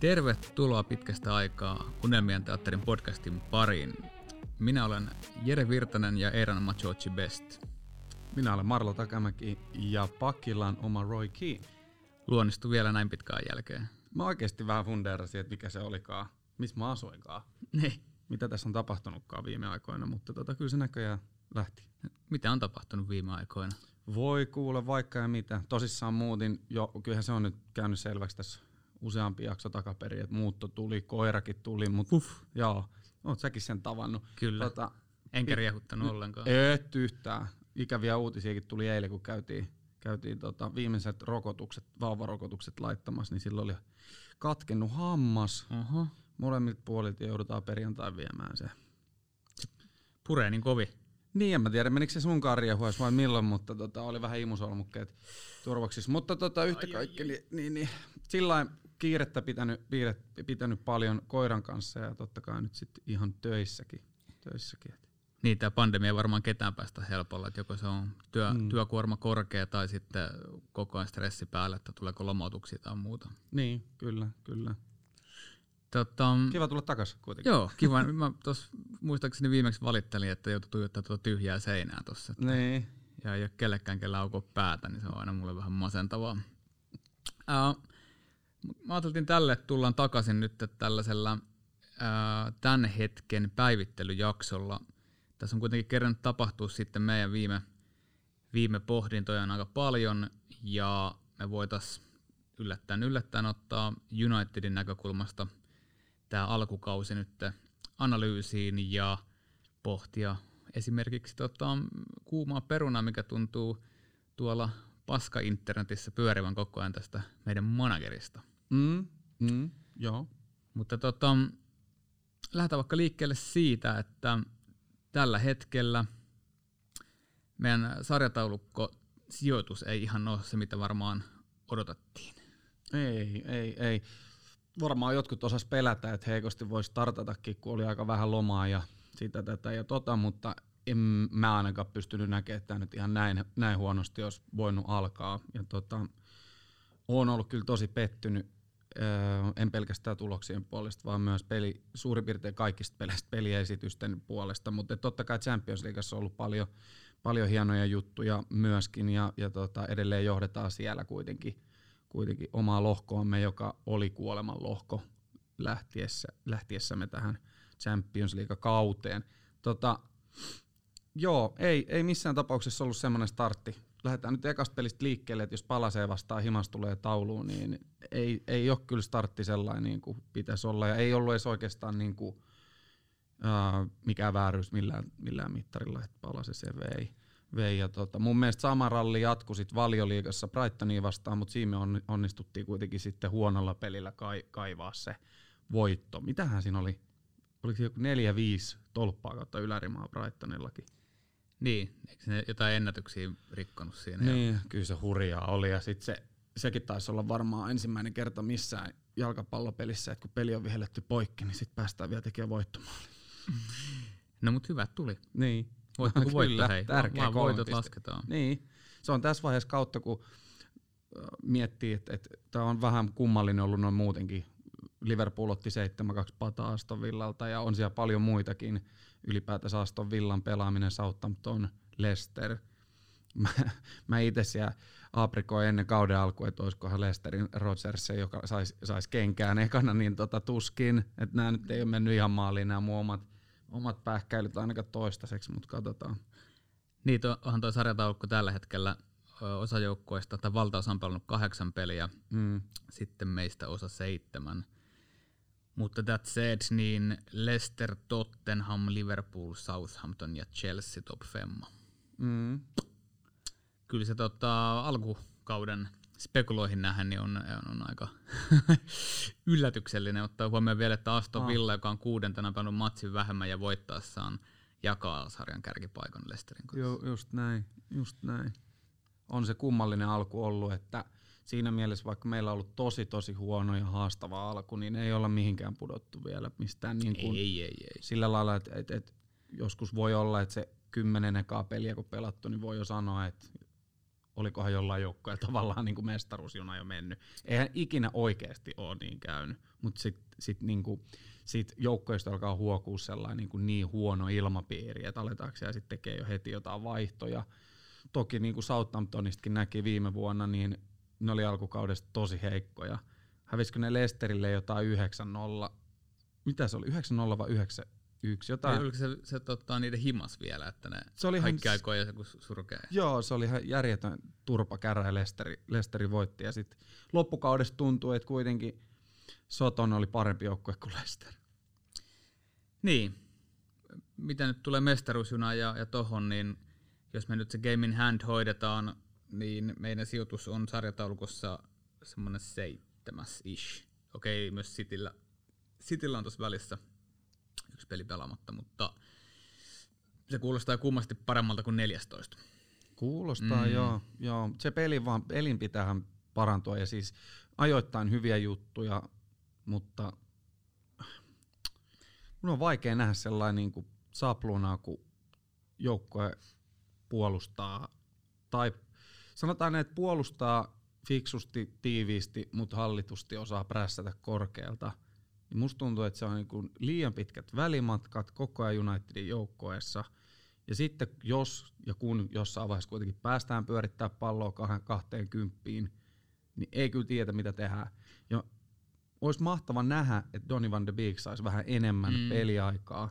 Tervetuloa pitkästä aikaa Unelmien teatterin podcastin pariin. Minä olen Jere Virtanen ja Eiran Machochi Best. Minä olen Marlo Takamäki ja pakilla on oma Roy Keane. Luonnistu vielä näin pitkään jälkeen. Mä oikeasti vähän funderasin, että mikä se olikaan, missä mä asuinkaan. Niin. Mitä tässä on tapahtunutkaan viime aikoina, mutta tota, kyllä se näköjään lähti. Mitä on tapahtunut viime aikoina? Voi kuule vaikka ja mitä. Tosissaan muutin jo, kyllähän se on nyt käynyt selväksi tässä useampi jakso takaperin, että muutto tuli, koirakin tuli, mutta Uff. joo, oot säkin sen tavannut. Kyllä. Tota, Enkä riehuttanut ollenkaan. et yhtään. Ikäviä uutisiakin tuli eilen, kun käytiin, käytiin tota, viimeiset rokotukset, vauvarokotukset laittamassa, niin silloin oli katkennut hammas. Oho. Molemmilta puolilta joudutaan perjantai viemään se. Puree niin kovi. Niin, en mä tiedä, menikö se sunkaan riehuessa vai milloin, mutta tota, oli vähän imusolmukkeet turvaksissa. Mutta tota, yhtä kaikki, niin, niin, niin sillä kiirettä pitänyt, piirret, pitänyt paljon koiran kanssa ja totta kai nyt sitten ihan töissäkin. töissäkin. Niin, tämä pandemia varmaan ketään päästä helpolla, että joko se on työ, mm. työkuorma korkea tai sitten koko ajan stressi päällä, että tuleeko lomautuksia tai muuta. Niin, kyllä, kyllä. Tota, Kiva tulla takas kuitenkin. Joo, kiva. Mä tos, muistaakseni viimeksi valittelin, että joutui tuijottaa tuota tyhjää seinää tuossa. Niin. Ja ei ole kellekään, kellä päätä, niin se on aina mulle vähän masentavaa. Uh, mä ajattelin tälle, että tullaan takaisin nyt tällaisella uh, tämän hetken päivittelyjaksolla. Tässä on kuitenkin kerran tapahtua sitten meidän viime, viime pohdintoja on aika paljon, ja me voitaisiin yllättäen yllättäen ottaa Unitedin näkökulmasta tämä alkukausi nyt analyysiin ja pohtia esimerkiksi tota, kuumaa perunaa, mikä tuntuu tuolla paska-internetissä pyörivän koko ajan tästä meidän managerista. Mm, mm, joo. Mutta tota, lähdetään vaikka liikkeelle siitä, että tällä hetkellä meidän sarjataulukko sijoitus ei ihan ole se, mitä varmaan odotettiin. Ei, ei, ei. Varmaan jotkut osas pelätä, että heikosti voisi startatakin, kun oli aika vähän lomaa ja sitä tätä ja tota, mutta en mä ainakaan pystynyt näkemään, että nyt ihan näin, näin huonosti olisi voinut alkaa. Ja tota, olen ollut kyllä tosi pettynyt, en pelkästään tuloksien puolesta, vaan myös peli, suurin piirtein kaikista peleistä peliesitysten puolesta, mutta totta kai Champions Leagueassa on ollut paljon, paljon hienoja juttuja myöskin, ja, ja tota, edelleen johdetaan siellä kuitenkin, kuitenkin omaa lohkoamme, joka oli kuoleman lohko lähtiessä, lähtiessämme tähän Champions League-kauteen. Tota, joo, ei, ei missään tapauksessa ollut semmoinen startti. Lähdetään nyt ekasta pelistä liikkeelle, että jos palasee vastaan himas tulee tauluun, niin ei, ei ole kyllä startti sellainen niin kuin pitäisi olla. Ja ei ollut edes oikeastaan niin kuin, uh, mikään vääryys millään, millään mittarilla, että palase se vei. vei. Ja tota, mun mielestä sama ralli jatkui sitten valioliigassa Brightonia vastaan, mutta siinä on, onnistuttiin kuitenkin sitten huonolla pelillä kai, kaivaa se voitto. Mitähän siinä oli? Oliko se joku neljä, viisi tolppaa kautta ylärimaa Brightonillakin? Niin, eikö ne jotain ennätyksiä rikkonut siinä? Niin, kyllä se hurjaa oli ja sitten se, sekin taisi olla varmaan ensimmäinen kerta missään jalkapallopelissä, että kun peli on vihelletty poikki, niin sitten päästään vielä tekemään voittomaali. No mut hyvät tuli. Niin. Voitto kuin voitto, hei. Tärkeä Vaan voitot lasketaan. Niin. Se on tässä vaiheessa kautta, kun miettii, että, että tämä on vähän kummallinen ollut noin muutenkin. Liverpool otti 7-2 pataa Aston Villalta ja on siellä paljon muitakin. Ylipäätänsä Aston Villan pelaaminen, Southampton, Leicester. Mä, mä itse siellä aprikoin ennen kauden alkua, että olisikohan Leicesterin Rodgers se, joka saisi sais kenkään ekana, niin tota, tuskin. Että nämä nyt ei ole mennyt ihan maaliin nämä mun omat, omat pähkäilyt ainakaan toistaiseksi, mutta katsotaan. Niin, to, onhan tuo sarjataulukko tällä hetkellä osa joukkoista, tai valtaosa on pelannut kahdeksan peliä, Mm. sitten meistä osa seitsemän. Mutta that said, niin Leicester, Tottenham, Liverpool, Southampton ja Chelsea top femma. Mm. Kyllä se tota, alkukauden spekuloihin nähden niin on, on, aika yllätyksellinen. Ottaa huomioon vielä, että Aston Ah. Villa, joka on kuudentena pelannut matsin vähemmän ja voittaessaan jakaa sarjan kärkipaikan Leicesterin kanssa. Ju, just näin, just näin. On se kummallinen alku ollut, että siinä mielessä, vaikka meillä on ollut tosi tosi huono ja haastava alku, niin ei olla mihinkään pudottu vielä mistään niin kuin Ei, ei, ei. sillä lailla, että et, et, joskus voi olla, että se kymmenen ekaa peliä kun pelattu, niin voi jo sanoa, että olikohan jollain joukkueella tavallaan niin kuin mestaruusjuna jo mennyt. Eihän ikinä oikeasti ole niin käynyt, mutta sitten sit niinku, sit joukkoista alkaa huokua sellainen niin, kuin niin huono ilmapiiri, että aletaanko siellä sitten tekee jo heti jotain vaihtoja. Toki niin kuin Southamptonistakin näki viime vuonna, niin ne oli alkukaudesta tosi heikkoja. Hävisikö ne Lesterille jotain 9-0? Mitä se oli? 9-0 vai 9 yksi. Jotain. Ei, oliko se, se tota, niiden himas vielä, että ne Se oli ihan kaikki aikoja joku surkee? Joo, se oli ihan järjetön turpakärä ja Lesteri, Lesteri voitti. Ja sitten loppukaudesta tuntui, että kuitenkin Soton oli parempi joukkue kuin Lester. Niin. Mitä nyt tulee mestaruusjunaan ja, ja tohon, niin jos me nyt se game in hand hoidetaan, niin meidän sijoitus on sarjataulukossa semmoinen seitsemäs ish. Okei, myös Cityllä, Cityllä on tuossa välissä yksi peli pelaamatta, mutta se kuulostaa kummasti paremmalta kuin 14. Kuulostaa, mm. joo, joo. Se peli vaan, pelin pitäähän parantua ja siis ajoittain hyviä juttuja, mutta mun on vaikea nähdä sellainen niin kuin saplunaa, kun joukkue puolustaa, tai sanotaan, että puolustaa fiksusti, tiiviisti, mutta hallitusti osaa prässätä korkealta. Niin musta tuntuu, että se on niin liian pitkät välimatkat koko ajan Unitedin joukkoessa. Ja sitten jos ja kun jossain vaiheessa kuitenkin päästään pyörittää palloa kahteen kymppiin, niin ei kyllä tiedä mitä tehdään. Ja olisi mahtava nähdä, että Donny van de Beek saisi vähän enemmän mm. peliaikaa.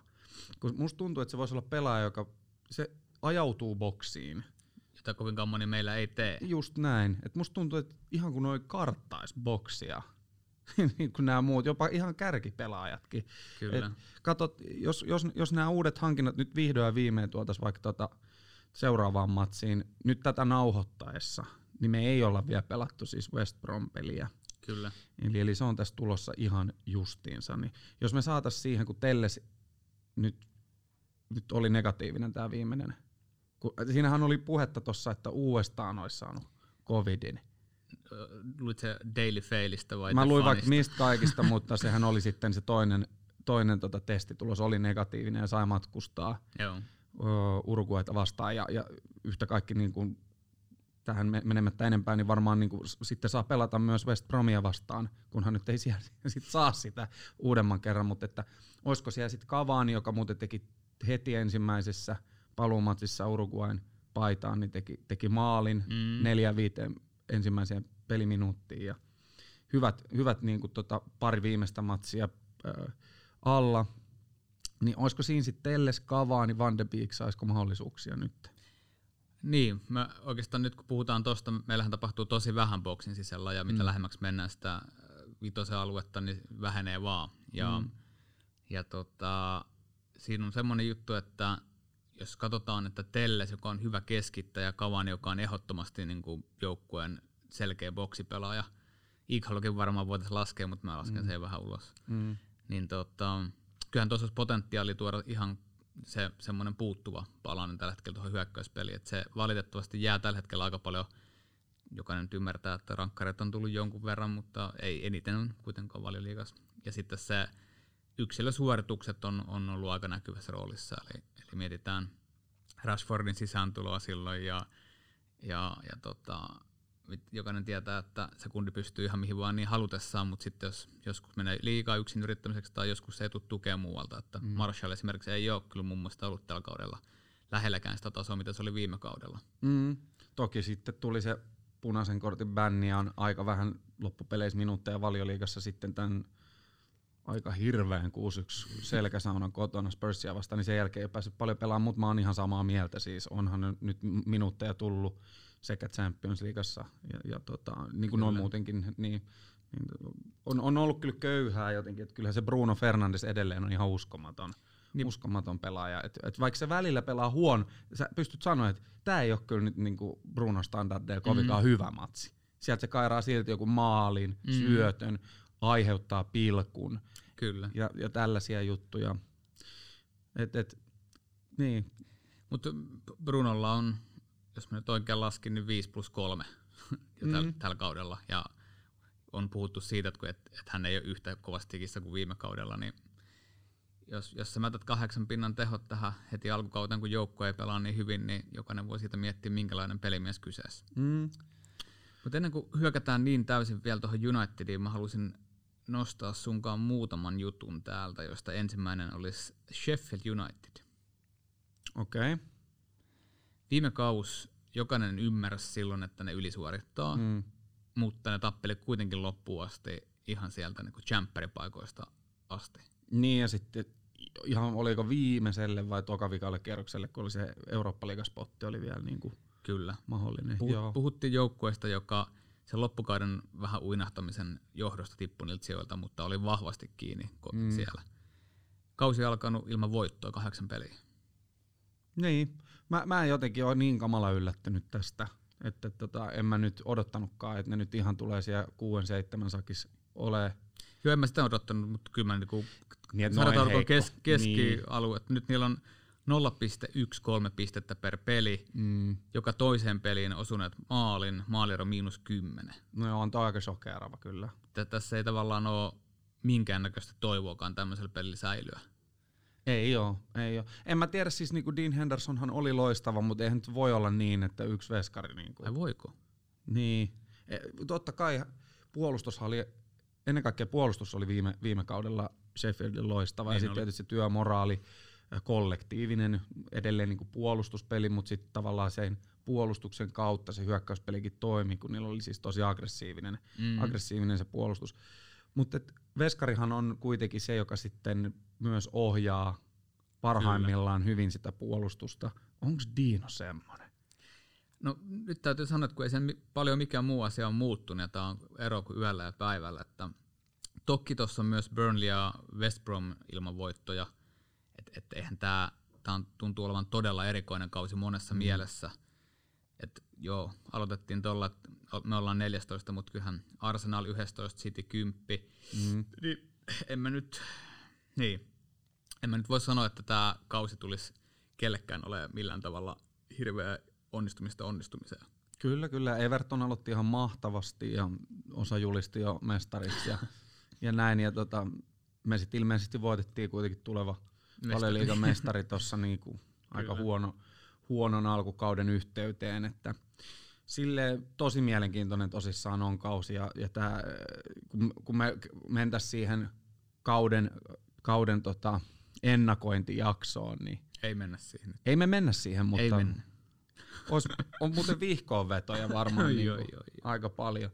Kun musta tuntuu, että se voisi olla pelaaja, joka se ajautuu boksiin. Jota kovin moni meillä ei tee. Just näin. Et musta tuntuu, että ihan kun noi karttais boksia, niin kuin nämä muut, jopa ihan kärkipelaajatkin. Kyllä. Et katot, jos, jos, jos nämä uudet hankinnat nyt vihdoin ja viimein tuotaisiin vaikka tota seuraavaan matsiin, nyt tätä nauhoittaessa, niin me ei olla vielä pelattu siis West Brom-peliä. Kyllä. Eli, eli se on tässä tulossa ihan justiinsa. Niin jos me saataisiin siihen, kun Telles nyt, nyt oli negatiivinen tämä viimeinen, kun, siinähän oli puhetta tuossa, että uudestaan olisi saanut covidin. Luit se Daily Failista vai Mä luin vaikka mistä kaikista, mutta sehän oli sitten se toinen, toinen tota testitulos oli negatiivinen ja sai matkustaa Joo. Uruguayta vastaan ja, ja yhtä kaikki niin kuin tähän menemättä enempää, niin varmaan niin kuin sitten saa pelata myös West Bromia vastaan, kunhan nyt ei siellä sit saa sitä uudemman kerran, mutta että olisiko siellä sitten Cavani, joka muuten teki heti ensimmäisessä paluumatsissa Uruguayn paitaan, niin teki, teki maalin mm. neljä viiteen ensimmäiseen peliminuuttiin ja hyvät, hyvät niin kuin tota, pari viimeistä matsia äh, alla, niin olisiko siinä sitten Telles, Cavani, Van de Beek, saisiko mahdollisuuksia nyt? Niin, mä oikeastaan nyt kun puhutaan tuosta, meillähän tapahtuu tosi vähän boksin sisällä ja mitä mm. lähemmäksi mennään sitä vitosen aluetta, niin vähenee vaan. Ja, mm. ja tota, siinä on semmoinen juttu, että jos katsotaan, että Telles, joka on hyvä keskittäjä, Kavan, joka on ehdottomasti niin kuin joukkueen selkeä boksipelaaja, Ikhalokin varmaan voitaisiin laskea, mutta mä lasken mm. sen vähän ulos. Mm. Niin tota, kyllähän tuossa olisi potentiaali tuoda ihan se semmoinen puuttuva palanen tällä hetkellä tuohon hyökkäyspeliin. Että se valitettavasti jää tällä hetkellä aika paljon, jokainen nyt ymmärtää, että rankkareita on tullut jonkun verran, mutta ei eniten on kuitenkaan paljon liikas. Ja sitten se yksilösuoritukset on, on ollut aika näkyvässä roolissa, eli, eli mietitään Rashfordin sisääntuloa silloin ja, ja, ja tota, jokainen tietää, että se kundi pystyy ihan mihin vaan niin halutessaan, mutta sitten jos joskus menee liikaa yksin yrittämiseksi tai joskus se ei tule tukea muualta, että mm. Marshall esimerkiksi ei ole kyllä mun mielestä ollut tällä kaudella lähelläkään sitä tasoa, mitä se oli viime kaudella. Mm. Toki sitten tuli se punaisen kortin bänni on aika vähän loppupeleissä minuutteja valioliigassa sitten tämän aika hirveän 6-1 selkäsaunan kotona Spursia vastaan, niin sen jälkeen ei päässyt paljon pelaamaan, mutta mä oon ihan samaa mieltä. Siis onhan nyt minuutteja tullut sekä Champions Leagueassa ja, ja tota, niin kuin on muutenkin, niin, niin on, on, ollut kyllä köyhää jotenkin, että kyllähän se Bruno Fernandes edelleen on ihan uskomaton. Niin. uskomaton pelaaja. Et, et vaikka se välillä pelaa huono, sä pystyt sanoa, että tämä ei ole kyllä nyt niinku Bruno standardeja kovinkaan mm. hyvä matsi. Sieltä se kairaa silti joku maalin, mm. syötön, aiheuttaa pilkun. Kyllä. Ja, ja tällaisia juttuja. Et, et, niin. Mutta Brunolla on jos mä nyt oikein laskin, niin 5 plus 3 jo täl, mm. tällä kaudella. Ja on puhuttu siitä, että, että, että hän ei ole yhtä kovasti tikissä kuin viime kaudella, niin jos, jos sä mätät kahdeksan pinnan tehot tähän heti alkukauteen, kun joukko ei pelaa niin hyvin, niin jokainen voi siitä miettiä, minkälainen pelimies kyseessä. Mm. Mutta ennen kuin hyökätään niin täysin vielä tuohon Unitediin, mä haluaisin nostaa sunkaan muutaman jutun täältä, josta ensimmäinen olisi Sheffield United. Okei. Okay. Viime kaus jokainen ymmärsi silloin, että ne ylisuorittaa, mm. mutta ne tappeli kuitenkin loppuun asti ihan sieltä niin champperipaikoista asti. Niin ja sitten ihan oliko viimeiselle vai tokavikalle kierrokselle, kun oli se Eurooppa-liigaspotti oli vielä niin kuin Kyllä. mahdollinen. Puhut, Joo. Puhuttiin joukkueesta, joka sen loppukauden vähän uinahtamisen johdosta tippui niiltä sijoilta, mutta oli vahvasti kiinni mm. siellä. Kausi alkanut ilman voittoa, kahdeksan peliä. Niin, mä, mä en jotenkin ole niin kamala yllättynyt tästä, että tota, en mä nyt odottanutkaan, että ne nyt ihan tulee siellä 6-7 sakis ole. Joo, en mä sitä odottanut, mutta kyllä mä niinku, niin, sanotaan kes, keskialue. Niin. Nyt niillä on 0,13 pistettä per peli, mm. joka toiseen peliin osuneet maalin, maaliro miinus 10. No on aika shokeerava kyllä. Tässä ei tavallaan ole minkäännäköistä toivoakaan tämmöisellä pelillä säilyä. Ei ole, ei ole. En mä tiedä, siis niin kuin Dean Hendersonhan oli loistava, mutta eihän nyt voi olla niin, että yksi veskari... Niin kuin. Ai voiko? Niin. E, totta kai puolustus oli, ennen kaikkea puolustus oli viime, viime kaudella Sheffieldin loistava, niin ja sitten tietysti työmoraali, kollektiivinen edelleen niin kuin puolustuspeli, mutta sitten tavallaan sen puolustuksen kautta se hyökkäyspelikin toimi, kun niillä oli siis tosi aggressiivinen, mm. aggressiivinen se puolustus. Mutta Veskarihan on kuitenkin se, joka sitten myös ohjaa parhaimmillaan Kyllä. hyvin sitä puolustusta. Onko Dino semmoinen? No nyt täytyy sanoa, että kun ei sen paljon mikään muu asia on muuttunut, ja tämä on ero kuin yöllä ja päivällä, että toki tuossa on myös Burnley ja West Brom ilman voittoja, että et eihän tämä tuntuu olevan todella erikoinen kausi monessa mm. mielessä. Et joo, aloitettiin tuolla, että me ollaan 14, mutta kyllähän Arsenal 11, City 10. Mm. Niin en mä nyt, niin, en mä nyt voi sanoa, että tämä kausi tulisi kellekään ole millään tavalla hirveä onnistumista onnistumiseen. Kyllä, kyllä. Everton aloitti ihan mahtavasti ja osa julisti jo mestariksi ja, ja näin. Ja tota, me sitten ilmeisesti voitettiin kuitenkin tuleva Valeliigan mestari tuossa niinku aika huono, huonon alkukauden yhteyteen, että sille tosi mielenkiintoinen tosissaan on kausi ja, ja tää, kun, kun me mentäisiin siihen kauden, kauden tota ennakointijaksoon, niin ei mennä siihen. Ei me mennä siihen, mutta ei mennä. Ois, on muuten vihkoonvetoja varmaan niin joo, joo, joo. aika paljon.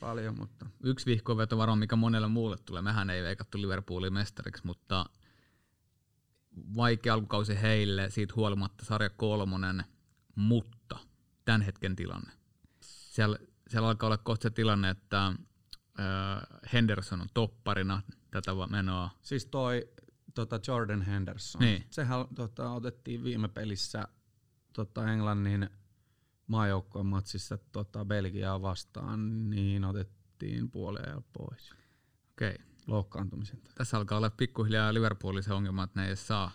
paljon mutta. Yksi vihkoonveto varmaan, mikä monelle muulle tulee. Mehän ei veikattu Liverpoolin mestariksi, mutta vaikea alkukausi heille, siitä huolimatta sarja kolmonen, mutta tämän hetken tilanne. Siellä, siellä alkaa olla kohta se tilanne, että äh, Henderson on topparina tätä menoa. Siis toi tota Jordan Henderson, niin. sehän tota, otettiin viime pelissä tota Englannin maajoukkojen matsissa tota Belgiaa vastaan, niin otettiin puoleen pois. Okei. Okay loukkaantumisen. Tässä alkaa olla pikkuhiljaa Liverpoolin se ongelma, että ne ei saa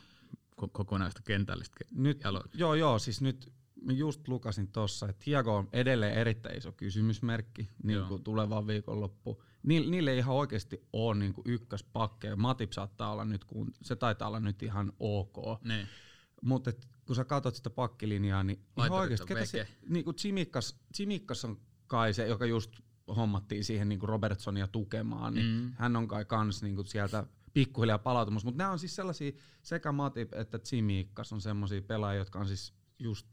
kokonaista kentällistä nyt, Joo, joo, siis nyt mä just lukasin tuossa, että Hiago on edelleen erittäin iso kysymysmerkki niin kuin tulevaan viikonloppu. Ni, niille ei ihan oikeasti ole niin kuin ykköspakkeja. Matip saattaa olla nyt, kun se taitaa olla nyt ihan ok. Niin. Mutta kun sä katsot sitä pakkilinjaa, niin ihan oikeasti, ketä se, niin kuin Chimikas, Chimikas on kai se, joka just hommattiin siihen niin kuin Robertsonia tukemaan, niin mm. hän on kai kans niin kuin sieltä pikkuhiljaa palautumassa. Mutta nämä on siis sellaisia, sekä Matip että Tsimiikkas on sellaisia pelaajia, jotka on siis just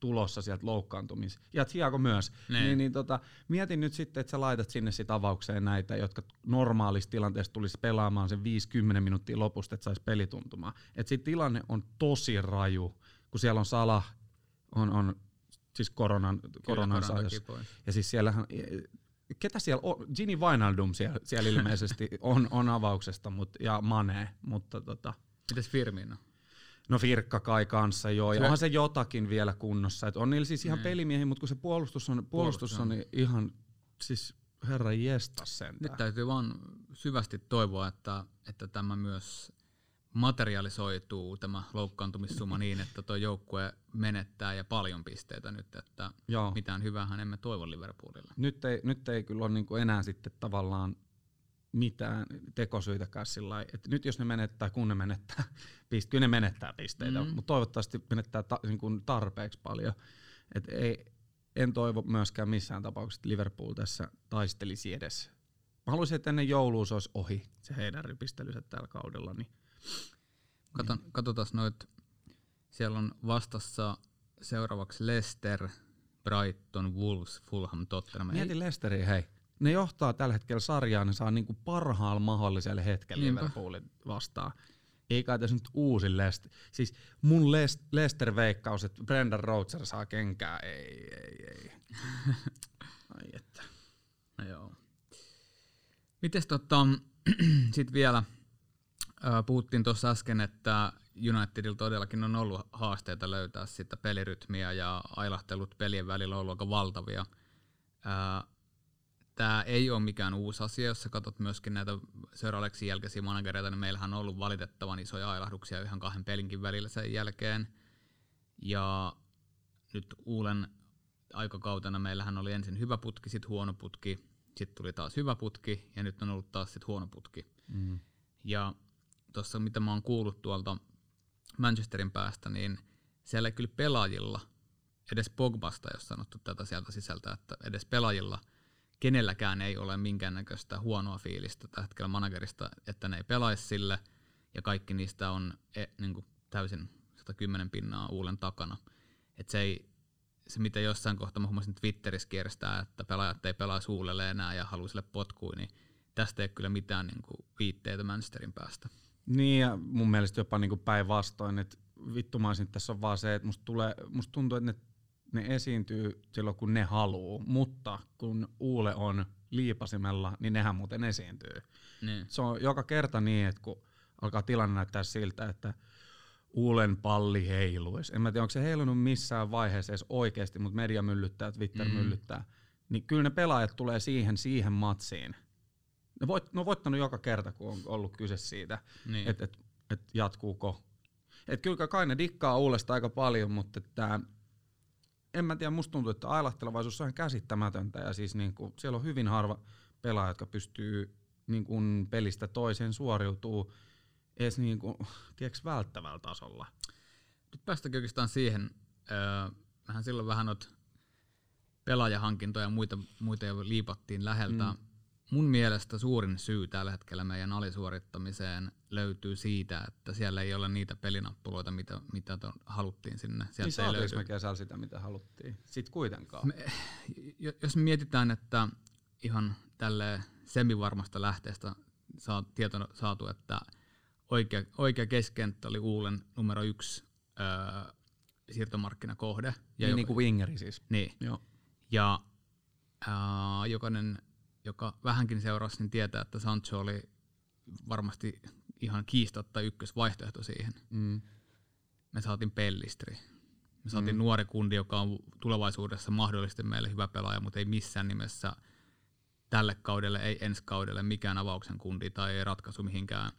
tulossa sieltä loukkaantumis. Ja Thiago myös. Ne. Niin, niin tota, mietin nyt sitten, että sä laitat sinne sit avaukseen näitä, jotka normaalissa tilanteessa tulisi pelaamaan sen 50 minuuttia lopusta, että saisi pelituntumaan. Että sit tilanne on tosi raju, kun siellä on Salah, on, on siis koronan, koronan sairaus. Ja siis siellähän, ketä siellä on, Gini Wijnaldum siellä, siellä ilmeisesti on, on avauksesta mut, ja Mane, mutta tota. Mites Firmino? No Firkka kai kanssa joo, ja onhan se jotakin vielä kunnossa. Et on niillä siis ihan niin. pelimiehiä, mutta kun se puolustus on, puolustus on ihan, siis herra jesta sen. Nyt täytyy vaan syvästi toivoa, että, että tämä myös materialisoituu tämä loukkaantumissumma niin, että tuo joukkue menettää ja paljon pisteitä nyt, että Joo. mitään hyvää emme toivo Liverpoolille. Nyt ei, nyt ei kyllä ole niinku enää sitten tavallaan mitään tekosyitäkään sillä että nyt jos ne menettää, kun ne menettää pisteitä, kyllä ne menettää pisteitä, mm. mutta toivottavasti menettää ta, niin kuin tarpeeksi paljon. Et ei, en toivo myöskään missään tapauksessa, että Liverpool tässä taistelisi edes. Mä haluaisin, että ennen joulua se olisi ohi, se heidän rypistelynsä tällä kaudella. Niin. Katon, niin. Katsotaan noit, siellä on vastassa seuraavaksi Leicester, Brighton, Wolves, Fulham, Tottenham. Mieti Leicesteria, hei ne johtaa tällä hetkellä sarjaa, ne saa niinku parhaalla mahdollisella hetkellä Niinpä. Liverpoolin vastaan. Ei kai tässä nyt uusi Leicester. Siis mun Leicester-veikkaus, että Brendan Rodgers saa kenkää, ei, ei, ei. Ai että. No joo. Mites tota, sit vielä, puhuttiin tuossa äsken, että Unitedilla todellakin on ollut haasteita löytää sitä pelirytmiä ja ailahtelut pelien välillä on ollut aika valtavia tämä ei ole mikään uusi asia, jos sä katsot myöskin näitä Sir Alexin jälkeisiä managereita, niin meillähän on ollut valitettavan isoja ailahduksia yhden kahden pelinkin välillä sen jälkeen. Ja nyt Uulen aikakautena meillähän oli ensin hyvä putki, sitten huono putki, sitten tuli taas hyvä putki ja nyt on ollut taas sitten huono putki. Mm. Ja tuossa mitä mä oon kuullut tuolta Manchesterin päästä, niin siellä ei kyllä pelaajilla, edes Pogbasta, jos sanottu tätä sieltä sisältä, että edes pelaajilla – kenelläkään ei ole minkäännäköistä huonoa fiilistä tällä hetkellä managerista, että ne ei pelaisi sille, ja kaikki niistä on e, niin kuin täysin 110 pinnaa uulen takana. Et se, ei, se, mitä jossain kohtaa mä huomasin Twitterissä kierstää, että pelaajat ei pelaa uulelle enää ja haluaa sille potkuun, niin tästä ei ole kyllä mitään niin kuin, viitteitä Manchesterin päästä. Niin, ja mun mielestä jopa niin päinvastoin, että vittumaisin tässä on vaan se, että musta, tulee, musta tuntuu, että ne ne esiintyy silloin, kun ne haluu, mutta kun Uule on liipasimella, niin nehän muuten esiintyy. Niin. Se on joka kerta niin, että kun alkaa tilanne näyttää siltä, että Uulen palli heiluisi. En mä tiedä, onko se heilunut missään vaiheessa edes oikeasti, mutta media myllyttää, Twitter mm. myllyttää. Niin kyllä ne pelaajat tulee siihen, siihen matsiin. Ne, voit, ne on voittanut joka kerta, kun on ollut kyse siitä, niin. että et, et jatkuuko. Et kyllä kai ne dikkaa Uulesta aika paljon, mutta tämä en mä tiedä, musta tuntuu, että ailahtelevaisuus on ihan käsittämätöntä ja siis niin kuin, siellä on hyvin harva pelaaja, jotka pystyy niin kuin pelistä toiseen suoriutuu edes niin kuin, tiedätkö, välttävällä tasolla. Nyt päästäänkin oikeastaan siihen, öö, silloin vähän noita pelaajahankintoja ja muita, muita jo liipattiin läheltä. Mm mun mielestä suurin syy tällä hetkellä meidän alisuorittamiseen löytyy siitä, että siellä ei ole niitä pelinappuloita, mitä, mitä haluttiin sinne. Sieltä niin ei me kesällä sitä, mitä haluttiin? Sitten kuitenkaan. Me, jos mietitään, että ihan tälle semivarmasta lähteestä saa, tieto saatu, että oikea, oikea keskenttä oli Uulen numero yksi öö, siirtomarkkinakohde. Ja niin, joka, niin kuin wingeri siis. Niin. Joo. Ja öö, jokainen joka vähänkin seurasi, niin tietää, että Sancho oli varmasti ihan kiistatta ykkösvaihtoehto siihen. Mm. Me saatiin Pellistri. Me saatiin mm. nuori kundi, joka on tulevaisuudessa mahdollisesti meille hyvä pelaaja, mutta ei missään nimessä tälle kaudelle, ei ensi kaudelle mikään avauksen kundi tai ei ratkaisu mihinkään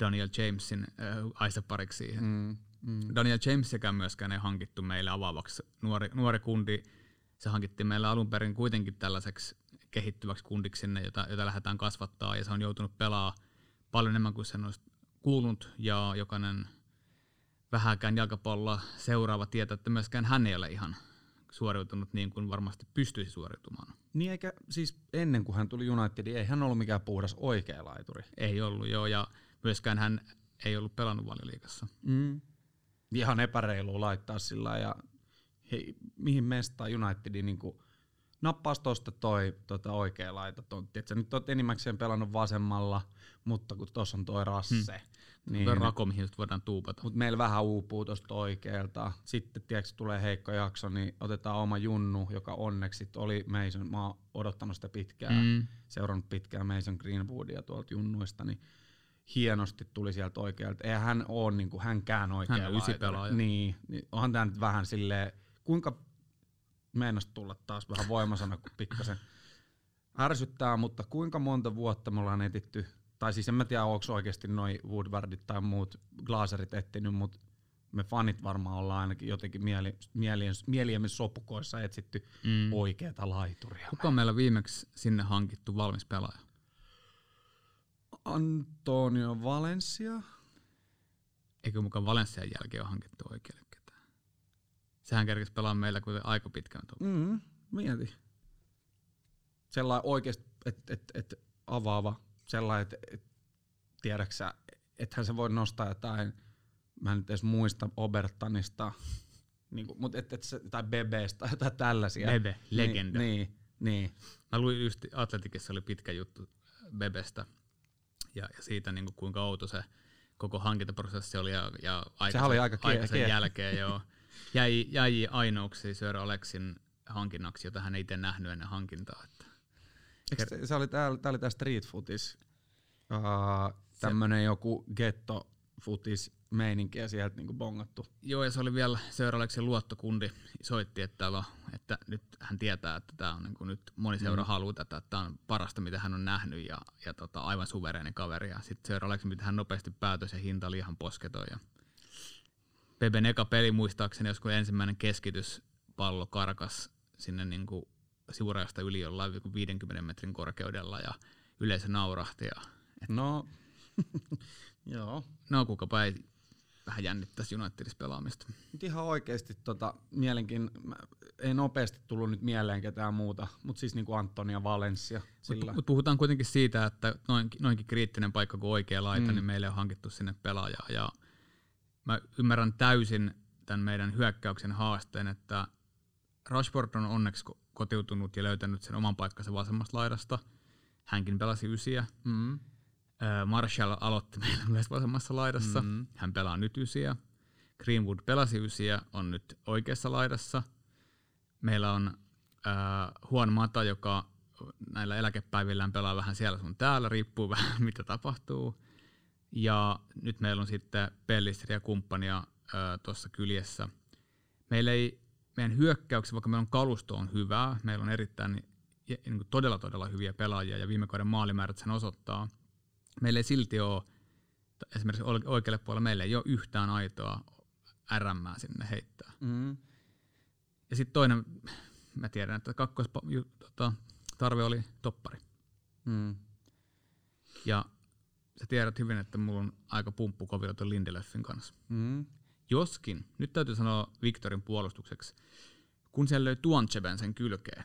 Daniel Jamesin äh, aisepariksi siihen. Mm. Mm. Daniel Jamesikään myöskään ei hankittu meille avaavaksi. Nuori, nuori kundi, se hankittiin meille alun perin kuitenkin tällaiseksi kehittyväksi kundiksi sinne, jota, jota lähdetään kasvattaa, ja se on joutunut pelaa paljon enemmän kuin sen olisi kuulunut, ja jokainen vähäkään jalkapalloa seuraava tietää, että myöskään hän ei ole ihan suoriutunut niin kuin varmasti pystyisi suoriutumaan. Niin eikä siis ennen kuin hän tuli Unitediin, ei hän ollut mikään puhdas oikea laituri. Ei ollut, joo, ja myöskään hän ei ollut pelannut valioliikassa. Mm. Ihan epäreilu laittaa sillä ja hei, mihin mestaa Unitediin niin kuin nappaas tuosta toi tota oikea laita tontti. Et sä nyt oot enimmäkseen pelannut vasemmalla, mutta kun tuossa on toi rasse. Hmm. Niin, rako, mihin voidaan tuupata. Mutta meillä vähän uupuu tuosta oikealta. Sitten tiedätkö, tulee heikko jakso, niin otetaan oma junnu, joka onneksi oli Mason. Mä oon odottanut sitä pitkään, mm. seurannut pitkään Mason Greenwoodia tuolta junnuista, niin hienosti tuli sieltä oikealta. Eihän hän ole niin kuin hänkään oikea Hän on pelaaja. Niin, niin onhan tämä nyt vähän silleen, kuinka meinas tulla taas vähän voimasana, kun pikkasen ärsyttää, mutta kuinka monta vuotta me ollaan etitty tai siis en mä tiedä, onko oikeasti noin Woodwardit tai muut glaserit etsinyt, mutta me fanit varmaan ollaan ainakin jotenkin mieli, mielien, mieliemme sopukoissa etsitty mm. oikeata laituria. Kuka on meillä viimeksi sinne hankittu valmis pelaaja? Antonio Valencia. Eikö mukaan Valencian jälkeen ole hankittu oikealle? Sehän kerkesi pelaa meillä kuitenkin aika pitkään. Mm, mieti. Sellainen oikeasti, että et, et avaava, sellainen, että et, tiedäksä, ethän se voi nostaa jotain, mä en nyt edes muista Obertanista, niin kuin, mutta et, et se, tai Bebestä, jotain tällaisia. Bebe, legenda. Niin, niin, niin. Mä luin just, Atletikissa oli pitkä juttu Bebestä, ja, ja siitä niin kuin kuinka outo se koko hankintaprosessi oli ja, ja aikaisen, oli aika aikaisen jälkeen jo jäi, jäi ainoaksi Sir Alexin hankinnaksi, jota hän ei itse nähnyt ennen hankintaa. Että. se, se oli, tää, tää oli tää street footis, uh, tämmönen joku ghetto footis meininkiä sieltä niin bongattu. Joo, ja se oli vielä seuraavaksi luottokundi soitti, että, että nyt hän tietää, että tämä on niin kuin nyt moni seura mm. haluaa tätä, että tämä on parasta, mitä hän on nähnyt ja, ja tota, aivan suvereeni kaveri. Ja sitten seuraavaksi, mitä hän nopeasti päätös ja hinta oli ihan posketon. Ja Peben eka peli muistaakseni, jos kun ensimmäinen keskityspallo karkas sinne niin kuin sivurajasta yli jollain 50 metrin korkeudella ja yleisö naurahti. Ja, et, no, joo. No kukapa ei vähän jännittäisi Unitedissa pelaamista. Nyt ihan oikeasti tota, mielenkin, ei nopeasti tullut nyt mieleen ketään muuta, mutta siis niin kuin Antonia Valencia. Sillä. Mut, mut puhutaan kuitenkin siitä, että noinkin, noinkin kriittinen paikka kuin oikea laita, mm. niin meille on hankittu sinne pelaajaa. Ja mä ymmärrän täysin tämän meidän hyökkäyksen haasteen, että Rashford on onneksi kotiutunut ja löytänyt sen oman paikkansa vasemmasta laidasta. Hänkin pelasi ysiä. Mm. Marshall aloitti meillä myös vasemmassa laidassa. Mm. Hän pelaa nyt ysiä. Greenwood pelasi ysiä, on nyt oikeassa laidassa. Meillä on äh, Juan Mata, joka näillä eläkepäivillään pelaa vähän siellä sun täällä, riippuu vähän mitä tapahtuu. Ja nyt meillä on sitten Pellistri ja kumppania tuossa kyljessä. Meillä ei, meidän hyökkäyksessä, vaikka meillä on kalusto on hyvää, meillä on erittäin niin kuin todella todella hyviä pelaajia ja viime kauden maalimäärät sen osoittaa – meillä ei silti ole, esimerkiksi oikealle puolelle meillä ei ole yhtään aitoa RM sinne heittää. Mm. Ja sitten toinen, mä tiedän, että kakkos tota, tarve oli toppari. Mm. Ja sä tiedät hyvin, että mulla on aika pumppu kovilla tuon Lindelöfin kanssa. Mm. Joskin, nyt täytyy sanoa Victorin puolustukseksi, kun siellä löi Tuancheben sen kylkeen,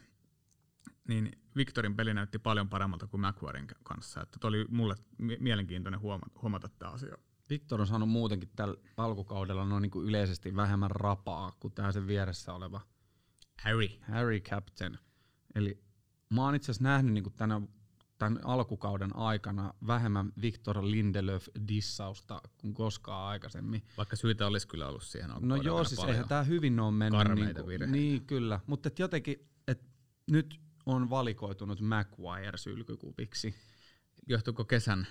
niin Victorin peli näytti paljon paremmalta kuin McQuarrin kanssa. Että oli mulle mielenkiintoinen huomata, huomata tämä asia. Victor on saanut muutenkin tällä alkukaudella noin niin kuin yleisesti vähemmän rapaa kuin tämä sen vieressä oleva Harry. Harry Captain. Eli mä oon itse asiassa nähnyt niin kuin tänä, tämän alkukauden aikana vähemmän Victor Lindelöf dissausta kuin koskaan aikaisemmin. Vaikka syytä olisi kyllä ollut siihen No joo, siis eihän tämä hyvin ole mennyt. Niin, kuin, niin kyllä, mutta jotenkin, että nyt on valikoitunut Maguire sylkykupiksi. Johtuuko kesän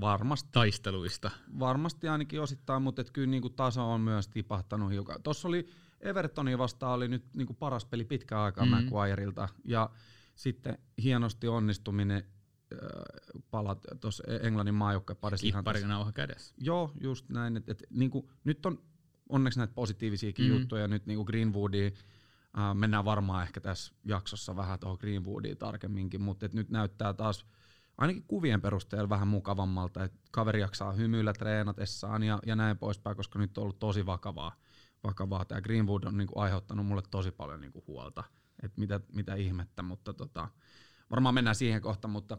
Varmasti. taisteluista? Varmasti ainakin osittain, mutta et kyllä niinku taso on myös tipahtanut hiukan. Tuossa oli Evertonia vastaan oli nyt niinku paras peli pitkään aikaa mm-hmm. Maguireilta ja sitten hienosti onnistuminen äh, palat tuossa Englannin maajoukkueparissa. Ihan nauha kädessä. Joo, just näin. Et, et, niinku, nyt on onneksi näitä positiivisiakin mm-hmm. juttuja. Nyt niinku Greenwoodiin Uh, mennään varmaan ehkä tässä jaksossa vähän tuohon Greenwoodiin tarkemminkin, mutta nyt näyttää taas ainakin kuvien perusteella vähän mukavammalta, että kaveri jaksaa hymyillä treenatessaan ja, ja näin poispäin, koska nyt on ollut tosi vakavaa. vakavaa. Tämä Greenwood on niinku aiheuttanut mulle tosi paljon niinku huolta, että mitä, mitä ihmettä, mutta tota, varmaan mennään siihen kohta, mutta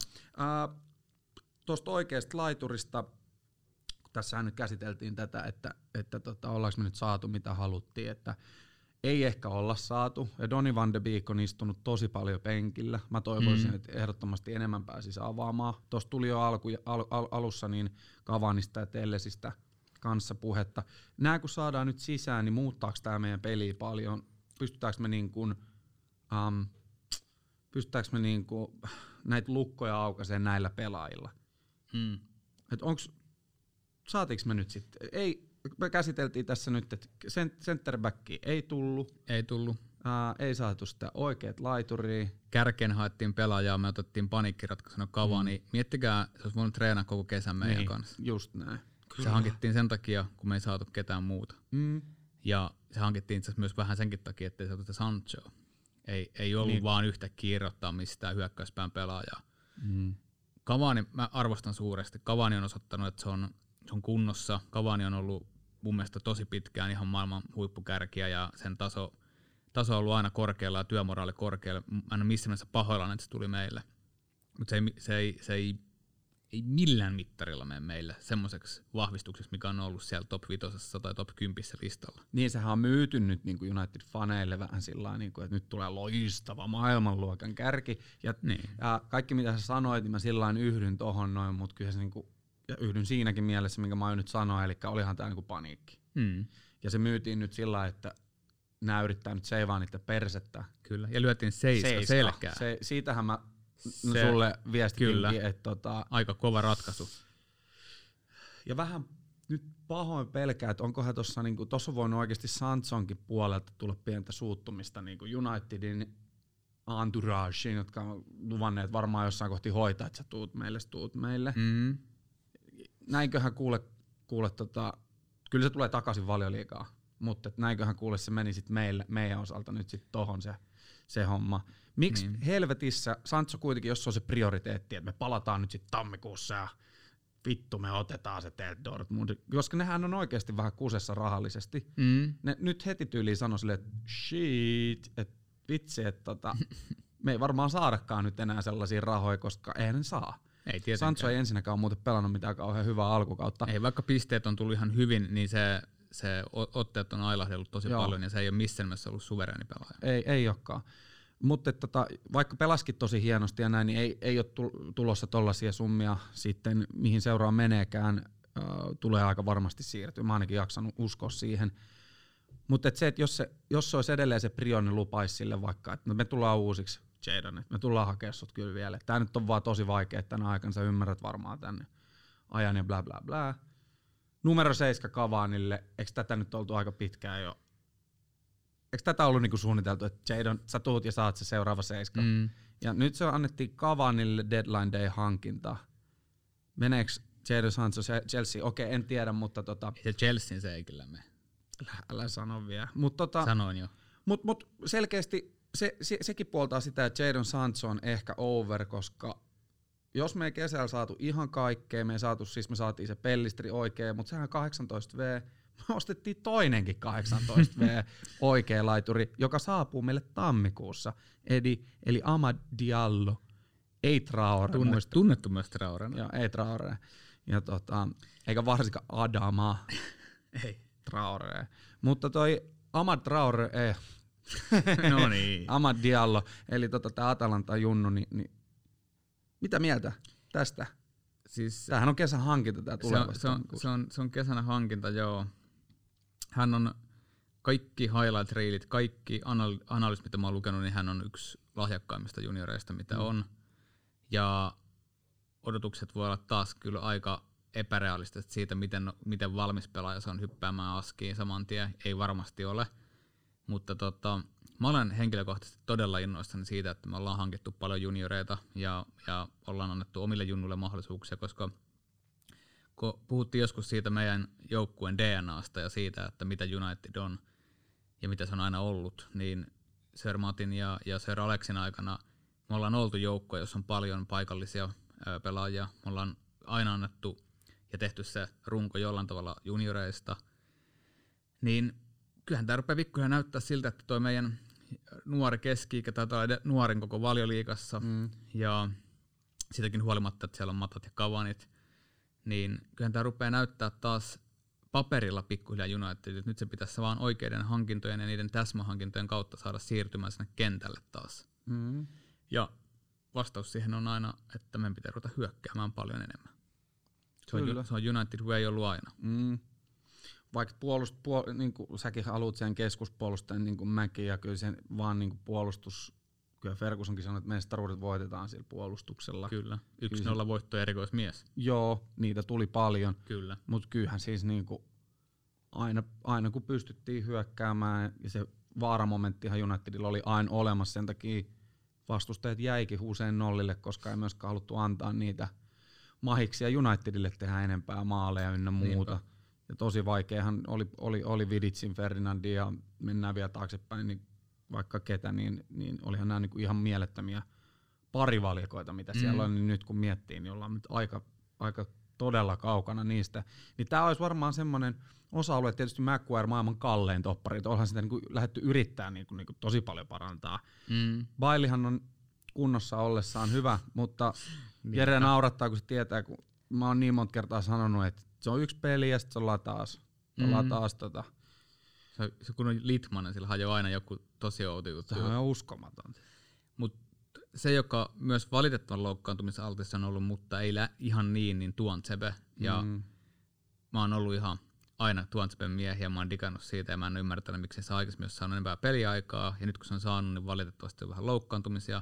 tuosta oikeasta laiturista, tässä nyt käsiteltiin tätä, että, että tota, ollaanko me nyt saatu mitä haluttiin, että ei ehkä olla saatu. Ja Donny van de Beek on istunut tosi paljon penkillä. Mä toivoisin, mm. että ehdottomasti enemmän pääsisi avaamaan. Tuossa tuli jo alku, al, al, alussa niin Kavanista ja Tellesistä kanssa puhetta. Nämä kun saadaan nyt sisään, niin muuttaako tämä meidän peli paljon? Pystytäänkö me, niin kuin, um, pystytäänkö me niin kuin näitä lukkoja aukaiseen näillä pelaajilla? Mm. Et onks, saatiinko me nyt sitten? Ei, me käsiteltiin tässä nyt, että centerback ei tullut. Ei tullut. Ää, ei saatu sitä oikeat laituria. Kärkeen haettiin pelaajaa, me otettiin paniikkiratkaisuna kavaa, mm. niin miettikää, se olisi voinut treenaa koko kesän meidän niin, kanssa. Just näin. Se hankittiin sen takia, kun me ei saatu ketään muuta. Mm. Ja se hankittiin itse asiassa myös vähän senkin takia, ettei saatu sitä Sanchoa. Ei, ei ollut niin. vaan yhtäkkiä irrottaa mistään hyökkäyspään pelaajaa. Mm. Cavani, mä arvostan suuresti. Cavani on osoittanut, että se on, se on kunnossa. Cavani on ollut mun mielestä tosi pitkään ihan maailman huippukärkiä ja sen taso, taso on ollut aina korkealla ja työmoraali korkealla. Mä en ole missään mielessä pahoillaan, että se tuli meille. Mutta se ei, se, ei, se ei, ei millään mittarilla mene meille semmoiseksi vahvistukseksi, mikä on ollut siellä top 5 tai top 10 listalla. Niin sehän on myyty nyt niin kuin United-faneille vähän sillä niin kuin, että nyt tulee loistava maailmanluokan kärki. Ja, Niin. ja kaikki mitä sä sanoit, niin mä sillä yhdyn tohon noin, mutta kyllä se niin kuin, ja yhdyn siinäkin mielessä, minkä mä oon nyt sanoa, eli olihan tää niin kuin paniikki. Mm. Ja se myytiin nyt sillä että nämä yrittää nyt seivaa niitä persettä. Kyllä. Ja lyötiin seiska, Seiska. selkää. Se, siitähän mä Se- sulle viestitinkin, kyllä. että tota, Aika kova ratkaisu. ja vähän nyt pahoin pelkää, että onkohan tuossa, niinku, tuossa on voinut oikeasti Sansonkin puolelta tulla pientä suuttumista niinku Unitedin entourageen, jotka on luvanneet varmaan jossain kohti hoitaa, että sä tuut meille, sä tuut meille. Mm. Näinköhän kuule, kuule tota, kyllä se tulee takaisin valioliikaa, mutta näinköhän kuule se meni sit meille, meidän osalta nyt sit tohon se, se homma. Miksi Niin. helvetissä Sancho kuitenkin, jos se on se prioriteetti, että me palataan nyt sitten tammikuussa ja vittu me otetaan se teet Dortmund, koska nehän on oikeasti vähän kusessa rahallisesti. Mm. Ne nyt heti tyyliin sanoi silleen, että shit, että vitsi, että tota, me ei varmaan saadakaan nyt enää sellaisia rahoja, koska eihän ne saa. Ei tietenkään. Sancho ei ensinnäkään ole muuten pelannut mitään kauhean hyvää alkukautta. Ei, vaikka pisteet on tullut ihan hyvin, niin se, se otteet on ailahdellut tosi Joo. Paljon ja se ei ole missään nimessä ollut suvereeni pelaaja. Ei, ei olekaan. Mutta tota, vaikka pelaskin tosi hienosti ja näin, niin ei, ei ole tul- tulossa tollaisia summia sitten, mihin seuraan meneekään, äh, tulee aika varmasti siirtyä. Mä ainakin jaksanut uskoa siihen. Mutta et se, että jos se, jos se olisi edelleen se Prio, niin lupaisi sille vaikka, että no me tullaan uusiksi Jadon, että me tullaan hakemaan sut kyllä vielä. Tämä nyt on vaan tosi vaikea tänä aikana, sä ymmärrät varmaan tänne ajan ja bla bla bla. Numero 7 Kavanille, eikö tätä nyt oltu aika pitkään jo? Eikö tätä ollut niinku suunniteltu, että Jadon, sä tuut ja saat se seuraava seiska? Mm. Ja nyt se annettiin Kavanille deadline day hankinta. Meneekö Jadon Sancho se- Chelsea? Okei, en tiedä, mutta tota, Ei se Chelsean se ei kyllä mene. älä, älä sano vielä. Mutta tota, Sanoin jo. mut, mut selkeästi se, se, sekin puoltaa sitä, että Jadon Sancho on ehkä over, koska jos me ei kesällä saatu ihan kaikkea, me ei saatu, siis me saatiin se pellistri oikein, mutta sehän 18V, me ostettiin toinenkin 18V oikea laituri, joka saapuu meille tammikuussa, eli, eli Amad Diallo, ei Traore, Tunne, muista. tunnettu myös Traorena. Joo, ei Traore. Ja tota, eikä varsinkaan Adama Ei. Traore. Mutta toi Amad Traore, ei, No niin. Amad Diallo, eli tota, tämä Atalanta Junnu, niin, niin mitä mieltä tästä? Siis Tämähän on kesän hankinta tämä se, on, se, on, se, on, se on kesänä hankinta, joo. Hän on kaikki highlight reelit, kaikki anal- analyysit, mitä mä oon lukenut, niin hän on yksi lahjakkaimmista junioreista, mitä mm. on. Ja odotukset voi olla taas kyllä aika epärealistiset siitä, miten, miten valmis pelaaja se on hyppäämään askiin saman tien. Ei varmasti ole. Mutta tota, mä olen henkilökohtaisesti todella innoissani siitä, että me ollaan hankittu paljon junioreita ja, ja ollaan annettu omille junnuille mahdollisuuksia, koska kun puhuttiin joskus siitä meidän joukkueen DNAsta ja siitä, että mitä United on ja mitä se on aina ollut, niin Sir Martin ja, ja Sir Alexin aikana me ollaan oltu joukko, jossa on paljon paikallisia ö, pelaajia. Me ollaan aina annettu ja tehty se runko jollain tavalla junioreista. Niin kyllähän tämä rupeaa pikkuhiljaa näyttää siltä, että toi meidän nuori keski taitaa olla nuorin koko valioliikassa. Mm. Ja sitäkin huolimatta, että siellä on matat ja kavanit, niin kyllähän tämä rupeaa näyttää taas paperilla pikkuhiljaa United. Nyt se pitäisi vaan oikeiden hankintojen ja niiden täsmähankintojen kautta saada siirtymään sinne kentälle taas. Mm. Ja vastaus siihen on aina, että meidän pitää ruveta hyökkäämään paljon enemmän. Se on, Kyllä. se on United way ollut aina. Mm. Vaikka puolust, puol, niin kuin säkin haluat sen keskuspuolustajan niin kuin mäkin, ja kyllä sen vaan niin kuin puolustus, kyllä Fergusonkin sanoi, että mestaruudet voitetaan sillä puolustuksella. Kyllä. 1-0 voitto erikoismies. Joo, niitä tuli paljon, Kyllä. mutta kyllähän siis niin kuin aina, aina kun pystyttiin hyökkäämään ja se vaaramomenttihan Unitedilla oli aina olemassa, sen takia vastustajat jäikin usein nollille, koska ei myöskään haluttu antaa niitä mahiksia Unitedille tehdä enempää maaleja ynnä muuta. Niinpä. Ja tosi vaikeahan oli, oli, oli Viditsin, Ferdinandi ja mennään vielä taaksepäin, niin vaikka ketä, niin, niin olihan nämä niinku ihan mielettömiä parivalikoita, mitä mm. siellä on, niin nyt kun miettii, niin ollaan nyt aika, aika todella kaukana niistä. Niin tämä olisi varmaan semmoinen osa-alue, tietysti Macquarie maailman kallein toppari, että onhan sitä niinku lähdetty yrittää niinku, niinku tosi paljon parantaa. Mm. Bailihan on kunnossa ollessaan hyvä, mutta niin, Jere naurattaa, kun se tietää, kun mä oon niin monta kertaa sanonut, että se on yksi peli ja sitten se ollaan taas. Ollaan mm. taas tota. Se, se kun on Litmanen, sillä hajoaa aina joku tosi outo juttu. Se on uskomaton. Mut se, joka myös valitettavan loukkaantumisen altissa on ollut, mutta ei lä- ihan niin, niin Tuantsebe. Ja mm. mä oon ollut ihan aina Tuantseben miehiä, mä oon digannut siitä ja mä en ymmärtänyt, miksi se aikaisemmin olisi saanut enempää peliaikaa. Ja nyt kun se on saanut, niin valitettavasti on vähän loukkaantumisia.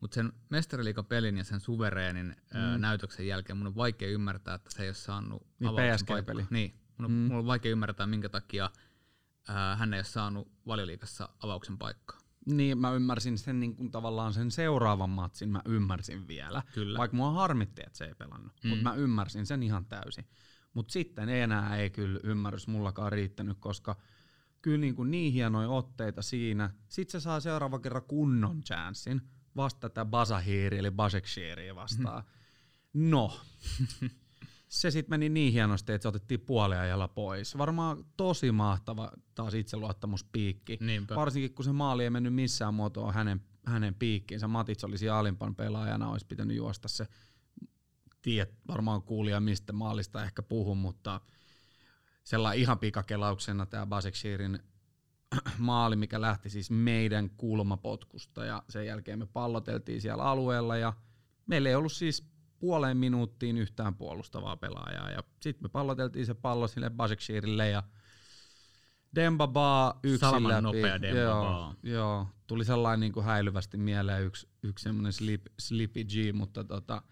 Mutta sen mestariliikan pelin ja sen suvereenin mm. näytöksen jälkeen mun on vaikea ymmärtää, että se ei ole saanut niin PSG-peli. Niin, mun on, mm. mun on vaikea ymmärtää, minkä takia ää, hän ei ole saanut valioliikassa avauksen paikkaa. Niin, mä ymmärsin sen niin kuin tavallaan sen seuraavan matsin, mä ymmärsin vielä. Kyllä. Vaikka mua harmitti, että se ei pelannut. Mm. Mutta mä ymmärsin sen ihan täysin. Mutta sitten enää ei kyllä ymmärrys mullakaan riittänyt, koska kyllä niin, kuin niin hienoja otteita siinä. Sitten se saa seuraava kerran kunnon chanssin vasta tätä Basahiri eli Basekshiri vastaan. Mm. No, se sitten meni niin hienosti, että se otettiin puoliajalla pois. Varmaan tosi mahtava taas itseluottamuspiikki. Niinpä. Varsinkin kun se maali ei mennyt missään muotoa hänen, hänen piikkiinsä. Matits olisi alimpan pelaajana, olisi pitänyt juosta se. Tiedät varmaan kuulija mistä maalista ehkä puhun, mutta sellainen ihan pikakelauksena tämä Basekshirin maali, mikä lähti siis meidän kulmapotkusta ja sen jälkeen me palloteltiin siellä alueella ja meillä ei ollut siis puoleen minuuttiin yhtään puolustavaa pelaajaa ja sitten me palloteltiin se pallo sille Basekshirille ja Demba Ba Salman läpi. nopea Demba joo, joo, tuli sellainen niin kuin häilyvästi mieleen yksi, yksi semmoinen slip, Slippy G, mutta tota,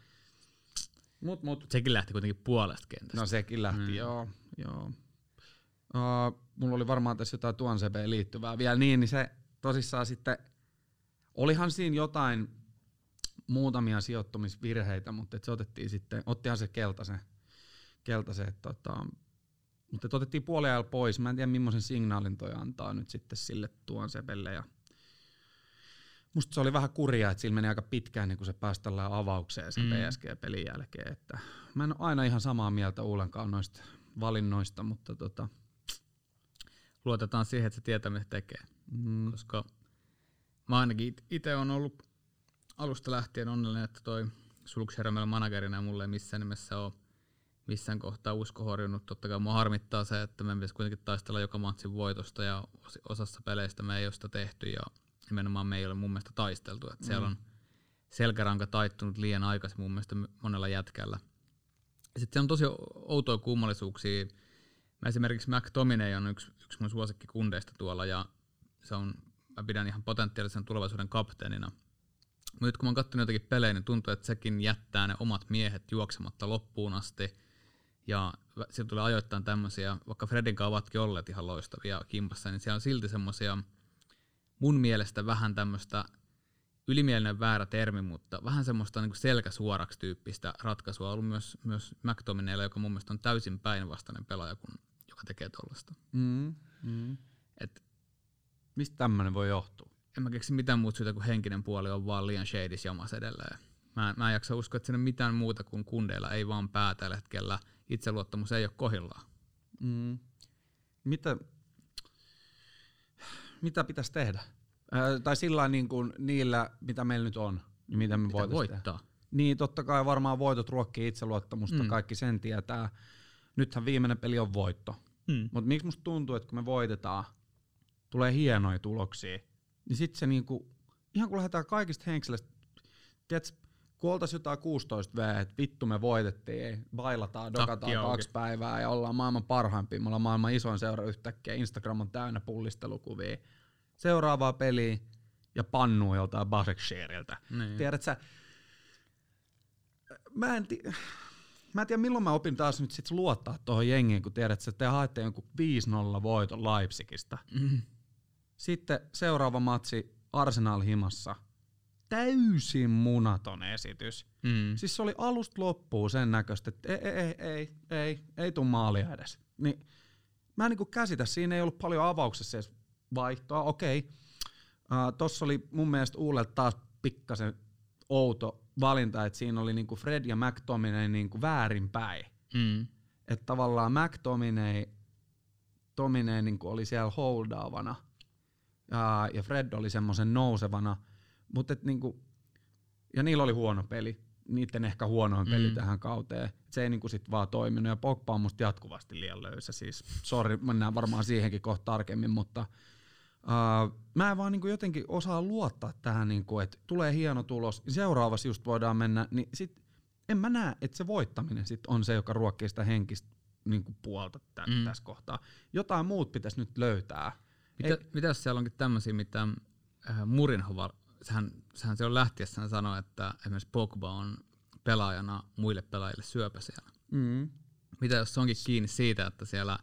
mut, mut. Sekin lähti kuitenkin puolesta kentästä. No sekin lähti, mm. joo. joo. Uh, mulla oli varmaan tässä jotain tuonsebeen liittyvää vielä niin, niin se tosissaan sitten, olihan siinä jotain muutamia sijoittumisvirheitä, mutta se otettiin sitten, ottihan se keltaisen, keltaisen tota, mutta otettiin puoliajalla pois. Mä en tiedä, millaisen signaalin toi antaa nyt sitten sille tuonsebelle. Ja musta se oli vähän kurjaa, että sillä meni aika pitkään, niin kun se pääsi tällä avaukseen sen mm. PSG-pelin jälkeen. Että mä en ole aina ihan samaa mieltä Uulenkaan noista valinnoista, mutta tota, luotetaan siihen, että se tietää, mitä tekee. Mm. Koska mä ainakin itse on ollut alusta lähtien onnellinen, että toi Sulkshermel managerina mulle ei missään nimessä ole missään kohtaa usko horjunut. Totta kai mua harmittaa se, että me pitäisi kuitenkin taistella joka matsin voitosta ja osassa peleistä me ei ole sitä tehty ja nimenomaan me ei ole mun mielestä taisteltu. Että mm. Siellä on selkäranka taittunut liian aikaisin mun mielestä monella jätkällä. Sitten on tosi outoja kummallisuuksia Mä esimerkiksi McTominay on yksi, yksi mun suosikkikundeista tuolla ja se on, mä pidän ihan potentiaalisen tulevaisuuden kapteenina. Mutta nyt kun mä oon katsonut jotakin pelejä, niin tuntuu, että sekin jättää ne omat miehet juoksematta loppuun asti. Ja sieltä tulee ajoittain tämmöisiä, vaikka Fredin kanssa ovatkin olleet ihan loistavia kimpassa, niin siellä on silti semmoisia mun mielestä vähän tämmöistä ylimielinen väärä termi, mutta vähän semmoista niin selkäsuoraksi tyyppistä ratkaisua on ollut myös, myös McTominaylla, joka mun mielestä on täysin päinvastainen pelaaja, kun, joka tekee tuollaista. Mm, mm. Mistä tämmöinen voi johtua? En mä keksi mitään muuta syytä kuin henkinen puoli on vaan liian shadis jamas edelleen. Mä, mä en jaksa uskoa, että siinä on mitään muuta kuin kundeilla ei vaan pää tällä hetkellä. Itseluottamus ei ole kohillaan. Mm. Mitä, mitä pitäisi tehdä? tai sillä niin kuin niillä, mitä meillä nyt on, niin mitä me voitaisiin voittaa. Tehdä. Niin, totta kai varmaan voitot ruokkii itseluottamusta, mm. kaikki sen tietää. Nythän viimeinen peli on voitto. Mm. Mutta miksi musta tuntuu, että kun me voitetaan, tulee hienoja tuloksia, niin sitten se niinku, ihan kun lähdetään kaikista henkseleistä, tiedätkö, kun oltaisiin jotain 16 V, että vittu me voitettiin, bailataan, dokataan Takki kaksi päivää ja ollaan maailman parhaimpia, me ollaan maailman isoin seura yhtäkkiä, Instagram on täynnä pullistelukuvia, seuraavaa peliä ja pannuu joltain Basekshiriltä. Niin. Tiedät sä, mä en, tii, mä en tiedä milloin mä opin taas nyt sit luottaa tuohon jengiin, kun tiedät että te haette jonkun 5-0 voiton Leipzigistä. Mm. Sitten seuraava matsi Arsenal himassa. Täysin munaton esitys. Mm. Siis se oli alusta loppuun sen näköistä, että ei, ei, ei, ei, ei, ei tuu maalia edes. Niin, mä en niinku käsitä, siinä ei ollut paljon avauksessa edes vaihtoa. Okei, uh, tossa oli mun mielestä Uulelta taas pikkasen outo valinta, että siinä oli niinku Fred ja McTominay niinku väärinpäin. Mm. Että tavallaan McTominay Tominay niinku oli siellä holdaavana ja, ja Fred oli semmoisen nousevana, mutta niinku, ja niillä oli huono peli, niiden ehkä huonoin peli Mm. tähän kauteen. Se ei niinku sit vaan toiminut ja Pogba on musta jatkuvasti liian löysä. Siis, sorry, mennään varmaan siihenkin kohta tarkemmin, mutta uh, mä en vaan niinku jotenkin osaa luottaa tähän, niinku, että tulee hieno tulos, seuraavassa just voidaan mennä, niin sit en mä näe, että se voittaminen sit on se, joka ruokkii sitä henkistä niinku puolta tä- Mm. tässä kohtaa. Jotain muut pitäisi nyt löytää. Mitä, Ei- mitä jos siellä onkin tämmöisiä, mitä äh, Murinhova, sehän, sehän silloin lähtiessään sanoi, että esimerkiksi Pogba on pelaajana muille pelaajille syöpä siellä. Mm. Mitä jos se onkin kiinni siitä, että siellä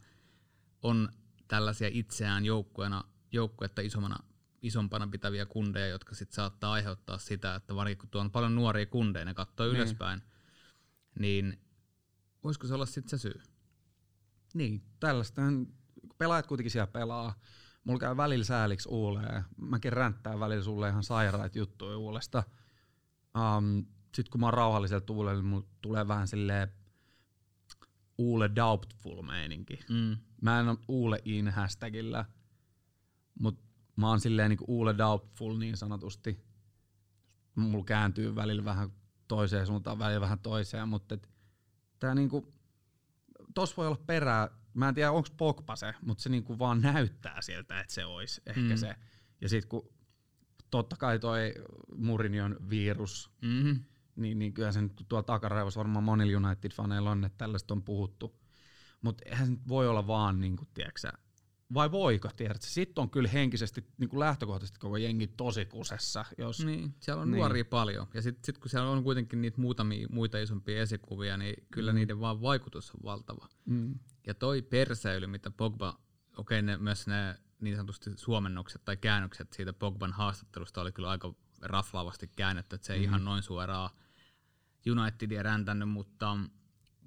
on tällaisia itseään joukkueena, joukkuetta isompana, isompana pitäviä kundeja, jotka sit saattaa aiheuttaa sitä, että varsinkin kun tuo on paljon nuoria kundeja, ne katsoo Niin. ylöspäin, niin voisiko se olla sitten se syy? Niin, tällaista pelaajat kuitenkin siellä pelaa. Mulla käy välillä sääliksi Uuleen. Mäkin ränttään välillä sulle ihan sairaat juttuja Uulesta. Um, Sitten kun mä oon rauhallisella tuulella, niin mulla tulee vähän silleen Uule doubtful meininki. Mm. Mä en ole Uule in hashtagillä, mutta mä oon silleen niinku Uule doubtful niin sanotusti. Mulla kääntyy välillä vähän toiseen suuntaan, välillä vähän toiseen, mutta et, tää niinku, tos voi olla perää, mä en tiedä onko Pogba se, mutta se niinku vaan näyttää siltä, että se olisi ehkä Mm. se. Ja sit kun totta kai toi Murinion virus, Mm-hmm. niin, niin kyllä se nyt tuolla takaraivossa varmaan monilla United-faneilla on, että tällaista on puhuttu. Mutta eihän se nyt voi olla vaan, niin kuin, tiedätkö, vai voiko, tiedätkö? Sitten on kyllä henkisesti niin kuin lähtökohtaisesti koko jengi tosi kusessa, jos... Niin, siellä on Niin. nuoria paljon. Ja sitten sit kun siellä on kuitenkin niitä muutamia muita isompia esikuvia, niin kyllä Mm. mm. niiden vaan vaikutus on valtava. Mm. Ja toi perseily, mitä Pogba, okei ne, myös ne niin sanotusti suomennokset tai käännökset siitä Pogban haastattelusta oli kyllä aika raflaavasti käännetty, että se ei Mhm. ihan noin suoraan Unitedia räntänyt, mutta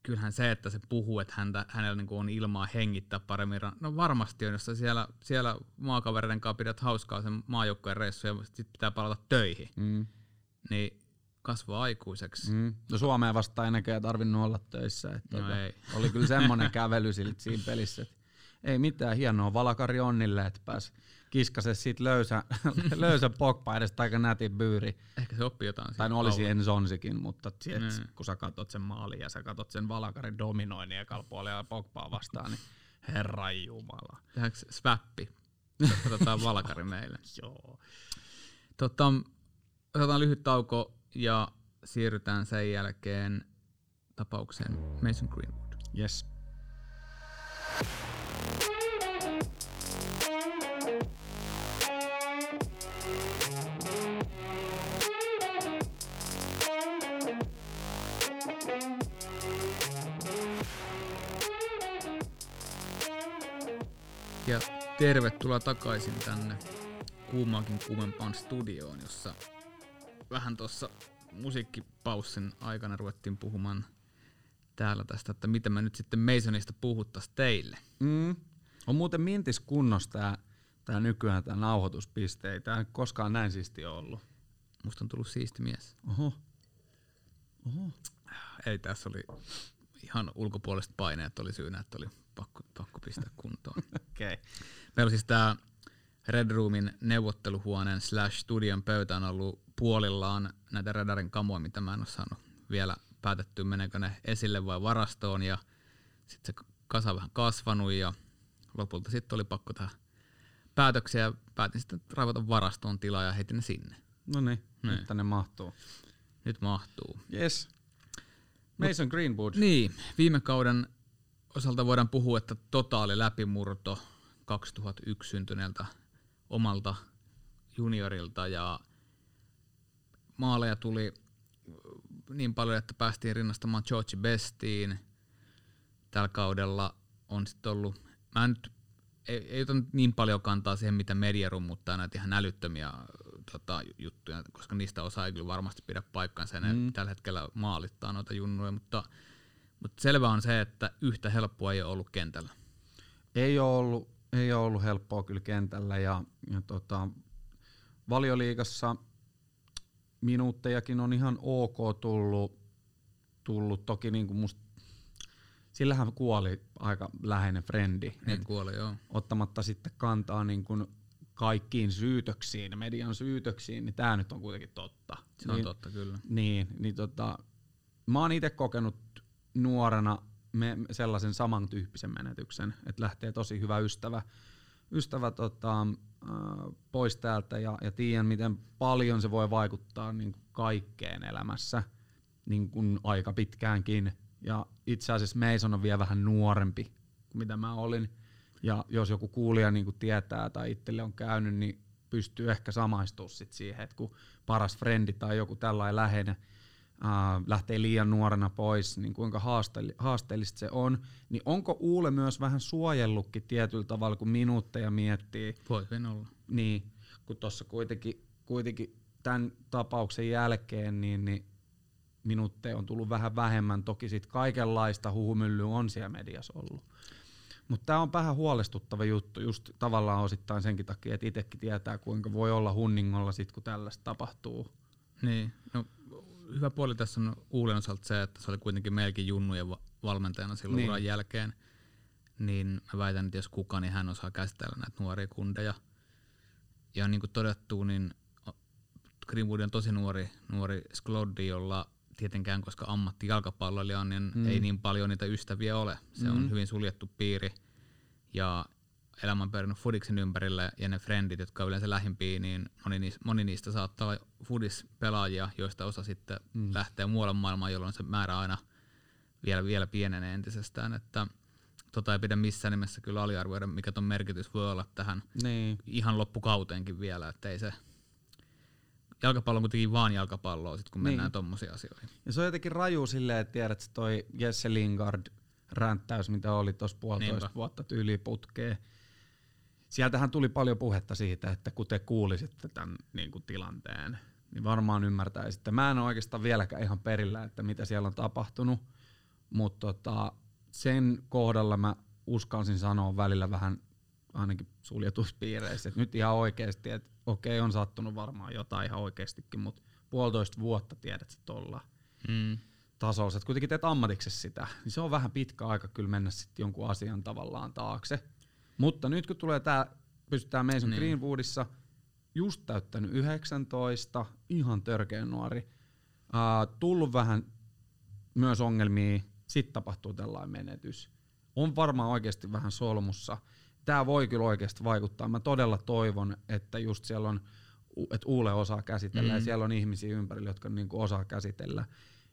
kyllähän se, että se puhuu, että häntä, hänellä niinku on ilmaa hengittää paremmin. No varmasti on, jos sä siellä, siellä maakavereiden kanssa pidät hauskaa sen maajoukkojen reissu ja sitten pitää palata töihin, Mm. niin kasvaa aikuiseksi. Mm. No Suomeen vastaan ei näköjään tarvinnut olla töissä. Että No tota, ei. Oli kyllä semmoinen kävely siinä pelissä, että ei mitään hienoa valakari onnille, että pääs kiskase siitä löysä, löysä pokpa edes aika nätin byyri. Ehkä se oppii jotain. Tai no olisi. Enzonsikin, mutta sit, Mm. kun sä katot sen maalin ja sä katot sen valakarin dominoinnin ekalla puolella Pogbaa vastaan, niin herran jumala. Tehdäänkö swappi? Otetaan valkari meille. Joo. Tota, otetaan lyhyt tauko ja siirrytään sen jälkeen tapaukseen Mason Greenwood. Yes. Tervetuloa takaisin tänne kuumaakin kuumempaan studioon, jossa vähän tuossa musiikkipaussin aikana ruvettiin puhumaan täällä tästä, että mitä me nyt sitten Masonista puhuttais teille. Mm. On muuten mintis kunnossa tää, tää nykyään tää nauhoituspiste. Ei tää koskaan näin siisti ollut. Musta on tullut siisti mies. Oho. Oho. Ei tässä oli ihan ulkopuoliset paineet oli syynä, että oli pakko, pakko pistää kuntoon. Okei. Okay. Meillä on siis tämä Red Roomin neuvotteluhuoneen slash studion pöytä on ollut puolillaan näitä Radarin kamoja, mitä mä en ole saanut vielä päätettyä, meneekö ne esille vai varastoon ja sitten se kasa vähän kasvanut ja lopulta sitten oli pakko tehdä päätöksiä ja päätin sitten raivata varastoon tilaa ja heitin ne sinne. No niin, Niin. nyt tänne mahtuu. Nyt mahtuu. Yes. Mason Greenwood. Niin, viime kauden osalta voidaan puhua, että totaali läpimurto 2001 syntyneeltä omalta juniorilta ja maaleja tuli niin paljon, että päästiin rinnastamaan George Bestiin. Tällä kaudella on sitten ollut, mä en nyt ei, ei ota niin paljon kantaa siihen, mitä media rummuttaa näitä ihan älyttömiä tota, juttuja, koska niistä osa ei kyllä varmasti pidä paikkansa, ja ne mm. tällä hetkellä maalittaa noita junnuja, mutta, mutta selvä on se, että yhtä helppoa ei ole ollut kentällä. Ei ole ollut, ei ole ollut helppoa kyllä kentällä, ja, ja tota, valioliigassa minuuttejakin on ihan ok tullut, tullut. toki niin kuin musta sillähän kuoli aika läheinen frendi. Niin kuoli, joo. Ottamatta sitten kantaa niin kuin kaikkiin syytöksiin, median syytöksiin, niin tämä nyt on kuitenkin totta. Se on niin, totta, kyllä. Niin, niin tota, mä oon itse kokenut nuorena me, sellaisen samantyyppisen menetyksen, että lähtee tosi hyvä ystävä, ystävä tota, pois täältä ja, ja tiedän, miten paljon se voi vaikuttaa niin kaikkeen elämässä niin kuin aika pitkäänkin. Ja itse asiassa Mason on vielä vähän nuorempi kuin mitä mä olin. Ja jos joku kuulija niin kuin tietää tai itselle on käynyt, niin pystyy ehkä samaistumaan sit siihen, että kun paras frendi tai joku tällainen läheinen äh, lähtee liian nuorena pois, niin kuinka haasteellista se on, niin onko Uule myös vähän suojellutkin tietyllä tavalla, kun minuutteja miettii? Voi olla. Niin, kun tuossa kuitenkin, kuitenkin tämän tapauksen jälkeen, niin, niin minuutteja on tullut vähän vähemmän. Toki sitten kaikenlaista huhumyllyä on siellä mediassa ollut. Mutta tämä on vähän huolestuttava juttu, just tavallaan osittain senkin takia, että itsekin tietää, kuinka voi olla hunningolla sit, kun tällaista tapahtuu. Niin, no hyvä puoli tässä on Uulen osalta se, että se oli kuitenkin meilläkin junnujen valmentajana silloin niin. uran jälkeen. Niin mä väitän, että jos kuka, niin hän osaa käsitellä näitä nuoria kundeja. Ja niin kuin todettu, niin Greenwood on tosi nuori, nuori skloddi, jolla tietenkään, koska ammatti jalkapalloilija on, niin mm. ei niin paljon niitä ystäviä ole. Se mm. on hyvin suljettu piiri. Ja elämä on pyörinyt Fudiksen ympärille ja ne frendit, jotka on yleensä lähimpiä, niin moni niistä, moni niistä saattaa olla Fudis-pelaajia, joista osa sitten mm. lähtee muualle maailmaan, jolloin se määrä aina vielä, vielä pienenee entisestään. Että tota ei pidä missään nimessä kyllä aliarvioida, mikä ton merkitys voi olla tähän niin. ihan loppukauteenkin vielä, että ei se jalkapallo on kuitenkin vaan jalkapalloa, sit kun niin. mennään tommosiin asioihin. Ja se on jotenkin raju silleen, että tiedät, että toi Jesse Lingard ränttäys, mitä oli tuossa puolitoista Niinpä. vuotta tyyli putkeen. Sieltähän tuli paljon puhetta siitä, että kun te kuulisitte tämän niin kuin tilanteen, niin varmaan ymmärtäisitte. Mä en ole oikeastaan vieläkään ihan perillä, että mitä siellä on tapahtunut, mutta tota, sen kohdalla mä uskalsin sanoa välillä vähän ainakin suljetuissa piireissä, että nyt ihan oikeasti, että okei, on sattunut varmaan jotain ihan oikeastikin, mutta puolitoista vuotta tiedät sä tuolla mm. tasolla. Sä kuitenkin teet ammatiksesi sitä, niin se on vähän pitkä aika kyllä mennä sitten jonkun asian tavallaan taakse. Mutta nyt kun tulee tää, pystytään Mason niin. Greenwoodissa, just täyttänyt 19, ihan törkeä nuori, uh, tullut vähän myös ongelmia, sitten tapahtuu tällainen menetys. On varmaan oikeasti vähän solmussa tämä voi kyllä oikeasti vaikuttaa. Mä todella toivon, että just siellä on, että Uule osaa käsitellä mm. ja siellä on ihmisiä ympärillä, jotka niinku osaa käsitellä.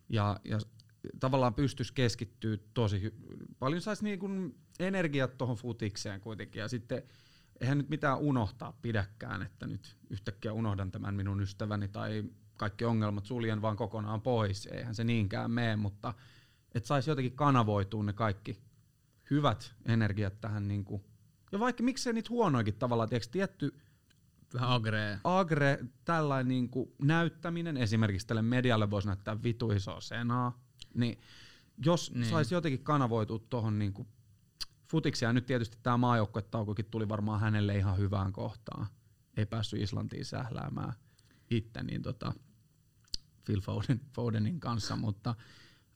Ja, ja tavallaan pystyisi keskittyä tosi hy- paljon, saisi niinku energiat tuohon futikseen kuitenkin. Ja sitten eihän nyt mitään unohtaa pidäkään, että nyt yhtäkkiä unohdan tämän minun ystäväni tai kaikki ongelmat suljen vaan kokonaan pois. Eihän se niinkään mene, mutta että saisi jotenkin kanavoitua ne kaikki hyvät energiat tähän niin kuin ja vaikka miksei niitä huonoikin tavallaan, tiedätkö, tietty Vähän agre. Agre, tällainen niin kuin näyttäminen, esimerkiksi tälle medialle voisi näyttää vitu isoa senaa, niin jos niin. saisi jotenkin kanavoitua tuohon niin kuin futiksi, ja nyt tietysti tämä maajoukkuetaukokin tuli varmaan hänelle ihan hyvään kohtaan, ei päässyt Islantiin sähläämään itse, niin tota, Phil Foden, Fodenin kanssa, mutta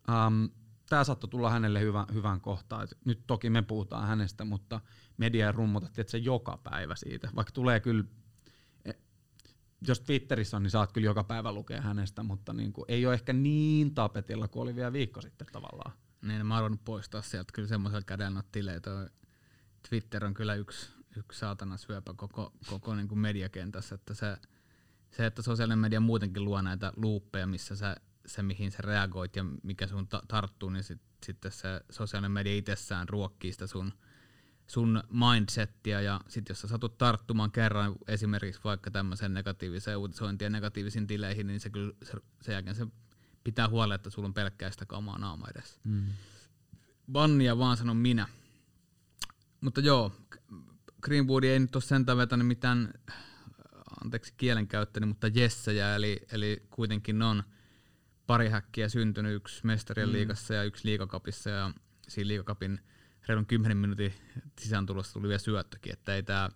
um, tämä saattoi tulla hänelle hyvä, hyvään kohtaan. Et nyt toki me puhutaan hänestä, mutta media rummuta että se joka päivä siitä. Vaikka tulee kyllä, e, jos Twitterissä on, niin saat kyllä joka päivä lukea hänestä, mutta niin kuin, ei ole ehkä niin tapetilla kuin oli vielä viikko sitten tavallaan. Niin, mä oon poistaa sieltä kyllä semmoisella kädellä tileitä. Twitter on kyllä yksi, yksi saatana syöpä koko, koko niin kuin mediakentässä, että se, se, että sosiaalinen media muutenkin luo näitä luuppeja, missä sä se, mihin sä reagoit ja mikä sun ta- tarttuu, niin sit, sitten se sosiaalinen media itsessään ruokkii sitä sun, sun mindsettiä ja sitten jos sä satut tarttumaan kerran esimerkiksi vaikka tämmöisen negatiiviseen uutisointiin ja negatiivisiin tileihin, niin se kyllä se, sen jälkeen se pitää huolella, että sulla on pelkkää sitä kamaa naama edessä. Mm. Bannia vaan sanon minä. Mutta joo, Greenwood ei nyt ole sentään vetänyt mitään, anteeksi kielenkäyttäni, mutta jessejä, eli, eli kuitenkin on pari häkkiä syntynyt, yksi mestarien mm. liigassa ja yksi liikakapissa, ja siinä liikakapin reilun 10 minuutin sisääntulossa tuli vielä syöttökin, että ei tämä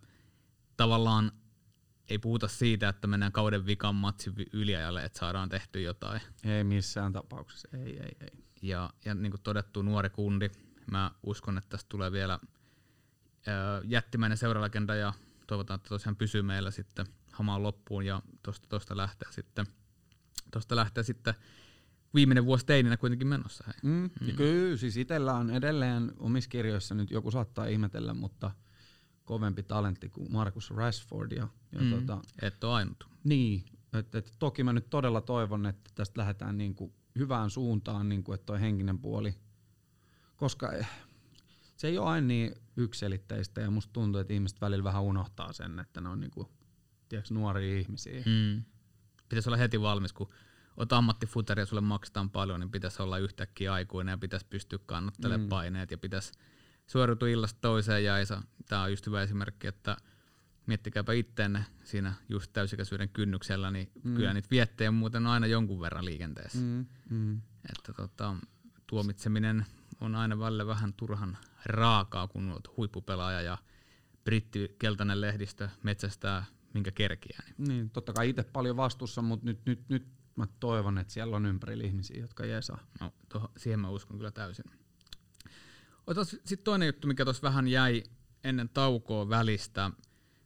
tavallaan ei puhuta siitä, että mennään kauden vikan matsin yliajalle, että saadaan tehty jotain. Ei missään tapauksessa, ei, ei, ei. Ja, ja niin kuin todettu, nuori kundi. Mä uskon, että tästä tulee vielä ää, jättimäinen seuralegenda ja toivotaan, että tosiaan pysyy meillä sitten hamaan loppuun ja tosta, tosta lähtee sitten tosta lähtee sitten viimeinen vuosi teininä kuitenkin menossa. Hei. Mm, mm. Kyllä, siis itsellä on edelleen omissa kirjoissa nyt joku saattaa ihmetellä, mutta kovempi talentti kuin Marcus Rashford. Ja, ja mm. tota, Et ole ainut. Niin, et, et, toki mä nyt todella toivon, että tästä lähdetään niinku hyvään suuntaan, niinku, että toi henkinen puoli, koska eh, se ei ole aina niin ykselitteistä ja musta tuntuu, että ihmiset välillä vähän unohtaa sen, että ne on niinku, tiedätkö, nuoria ihmisiä. Mm. Pitäisi olla heti valmis, kun oot ammattifuteri ja sulle maksetaan paljon, niin pitäisi olla yhtäkkiä aikuinen ja pitäisi pystyä kannattelemaan mm. paineet ja pitäisi suoriutua illasta toiseen ja Tämä on just hyvä esimerkki, että miettikääpä itteenne siinä just täysikäisyyden kynnyksellä, niin mm. kyllä niitä viettejä muuten on aina jonkun verran liikenteessä. Mm. Mm. Että tota, tuomitseminen on aina välillä vähän turhan raakaa, kun olet huippupelaaja ja britti keltainen lehdistö metsästää minkä kerkiä. Niin, niin totta kai itse paljon vastuussa, mutta nyt, nyt, nyt mä toivon, että siellä on ympärillä ihmisiä, jotka jeesaa. No, toho, siihen mä uskon kyllä täysin. Sitten toinen juttu, mikä tuossa vähän jäi ennen taukoa välistä,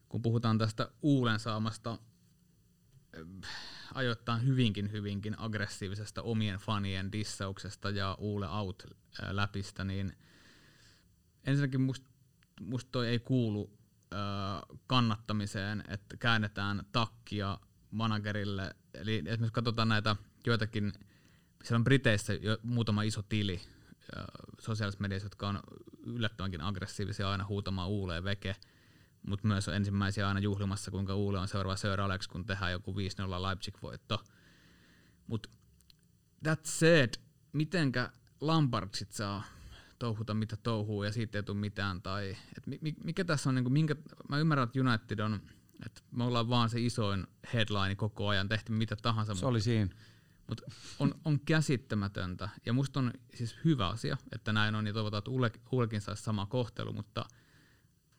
kun puhutaan tästä Uulen saamasta äh, ajoittain hyvinkin hyvinkin aggressiivisesta omien fanien dissauksesta ja Uule out äh, läpistä, niin ensinnäkin musta must toi ei kuulu äh, kannattamiseen, että käännetään takkia managerille. Eli esimerkiksi katsotaan näitä joitakin, siellä on Briteissä jo muutama iso tili sosiaalisessa mediassa, jotka on yllättävänkin aggressiivisia aina huutamaan Uuleen veke, mutta myös on ensimmäisiä aina juhlimassa, kuinka Uule on seuraava Sir Alex, kun tehdään joku 5-0 Leipzig-voitto. Mutta that said, mitenkä Lampard sit saa touhuta mitä touhuu ja siitä ei tule mitään, tai et mikä tässä on, niin kuin, minkä, mä ymmärrän, että United on, että me ollaan vaan se isoin headline koko ajan, tehty mitä tahansa. Se oli siinä. Mutta on, on käsittämätöntä, ja musta on siis hyvä asia, että näin on, ja toivotaan, että Ullekin saisi sama kohtelu, mutta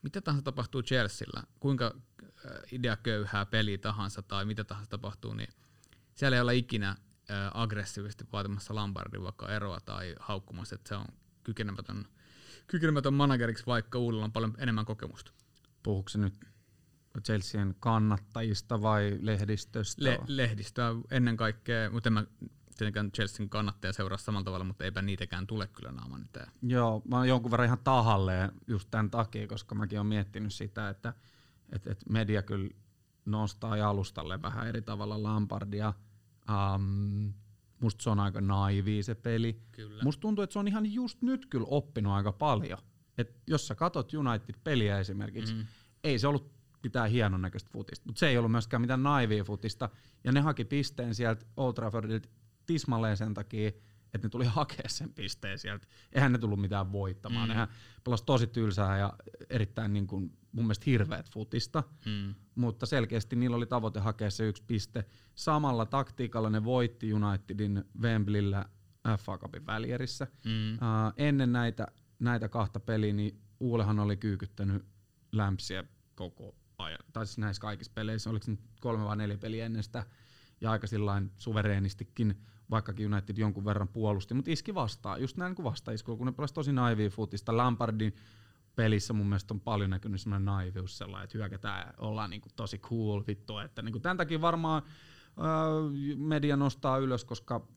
mitä tahansa tapahtuu Chelsealla, kuinka äh, ideaköyhää peli tahansa tai mitä tahansa tapahtuu, niin siellä ei olla ikinä äh, aggressiivisesti vaatimassa Lampardin vaikka eroa tai haukkumassa, että se on kykenemätön, kykenemätön manageriksi, vaikka Uudella on paljon enemmän kokemusta. Puhuuko se nyt Chelsean kannattajista vai lehdistöstä? Le- lehdistöä ennen kaikkea, mutta en mä tietenkään Chelsean kannattaja seuraa samalla tavalla, mutta eipä niitäkään tule kyllä naaman eteen. Joo, mä oon jonkun verran ihan tahalleen just tämän takia, koska mäkin oon miettinyt sitä, että et, et media kyllä nostaa jalustalle vähän eri tavalla Lampardia. Um, musta se on aika naivi se peli. Kyllä. Musta tuntuu, että se on ihan just nyt kyllä oppinut aika paljon. Et jos sä katot United-peliä esimerkiksi, mm. ei se ollut pitää hienon näköistä futista. Mutta se ei ollut myöskään mitään naivia futista. Ja ne haki pisteen sieltä Old Traffordilta tismalleen sen takia, että ne tuli hakea sen pisteen sieltä. Eihän ne tullut mitään voittamaan. Mm. Nehän pelasi tosi tylsää ja erittäin niin kuin, mun mielestä hirveät futista. Mm. Mutta selkeästi niillä oli tavoite hakea se yksi piste. Samalla taktiikalla ne voitti Unitedin Wembleyllä FA Cupin välierissä. Mm. Uh, ennen näitä, näitä kahta peliä, niin Uulehan oli kyykyttänyt lämpsiä koko tai siis näissä kaikissa peleissä, oliko nyt kolme vai neljä peliä ennen sitä, ja aika sillain suvereenistikin, vaikkakin United jonkun verran puolusti, mutta iski vastaan, just näin kuin vastaiskua, kun ne pelasi tosi naivia futista. Lampardin pelissä mun mielestä on paljon näkynyt sellainen naivius sellainen, että hyökätään, ollaan niinku tosi cool vittu, että niinku tämän takia varmaan media nostaa ylös, koska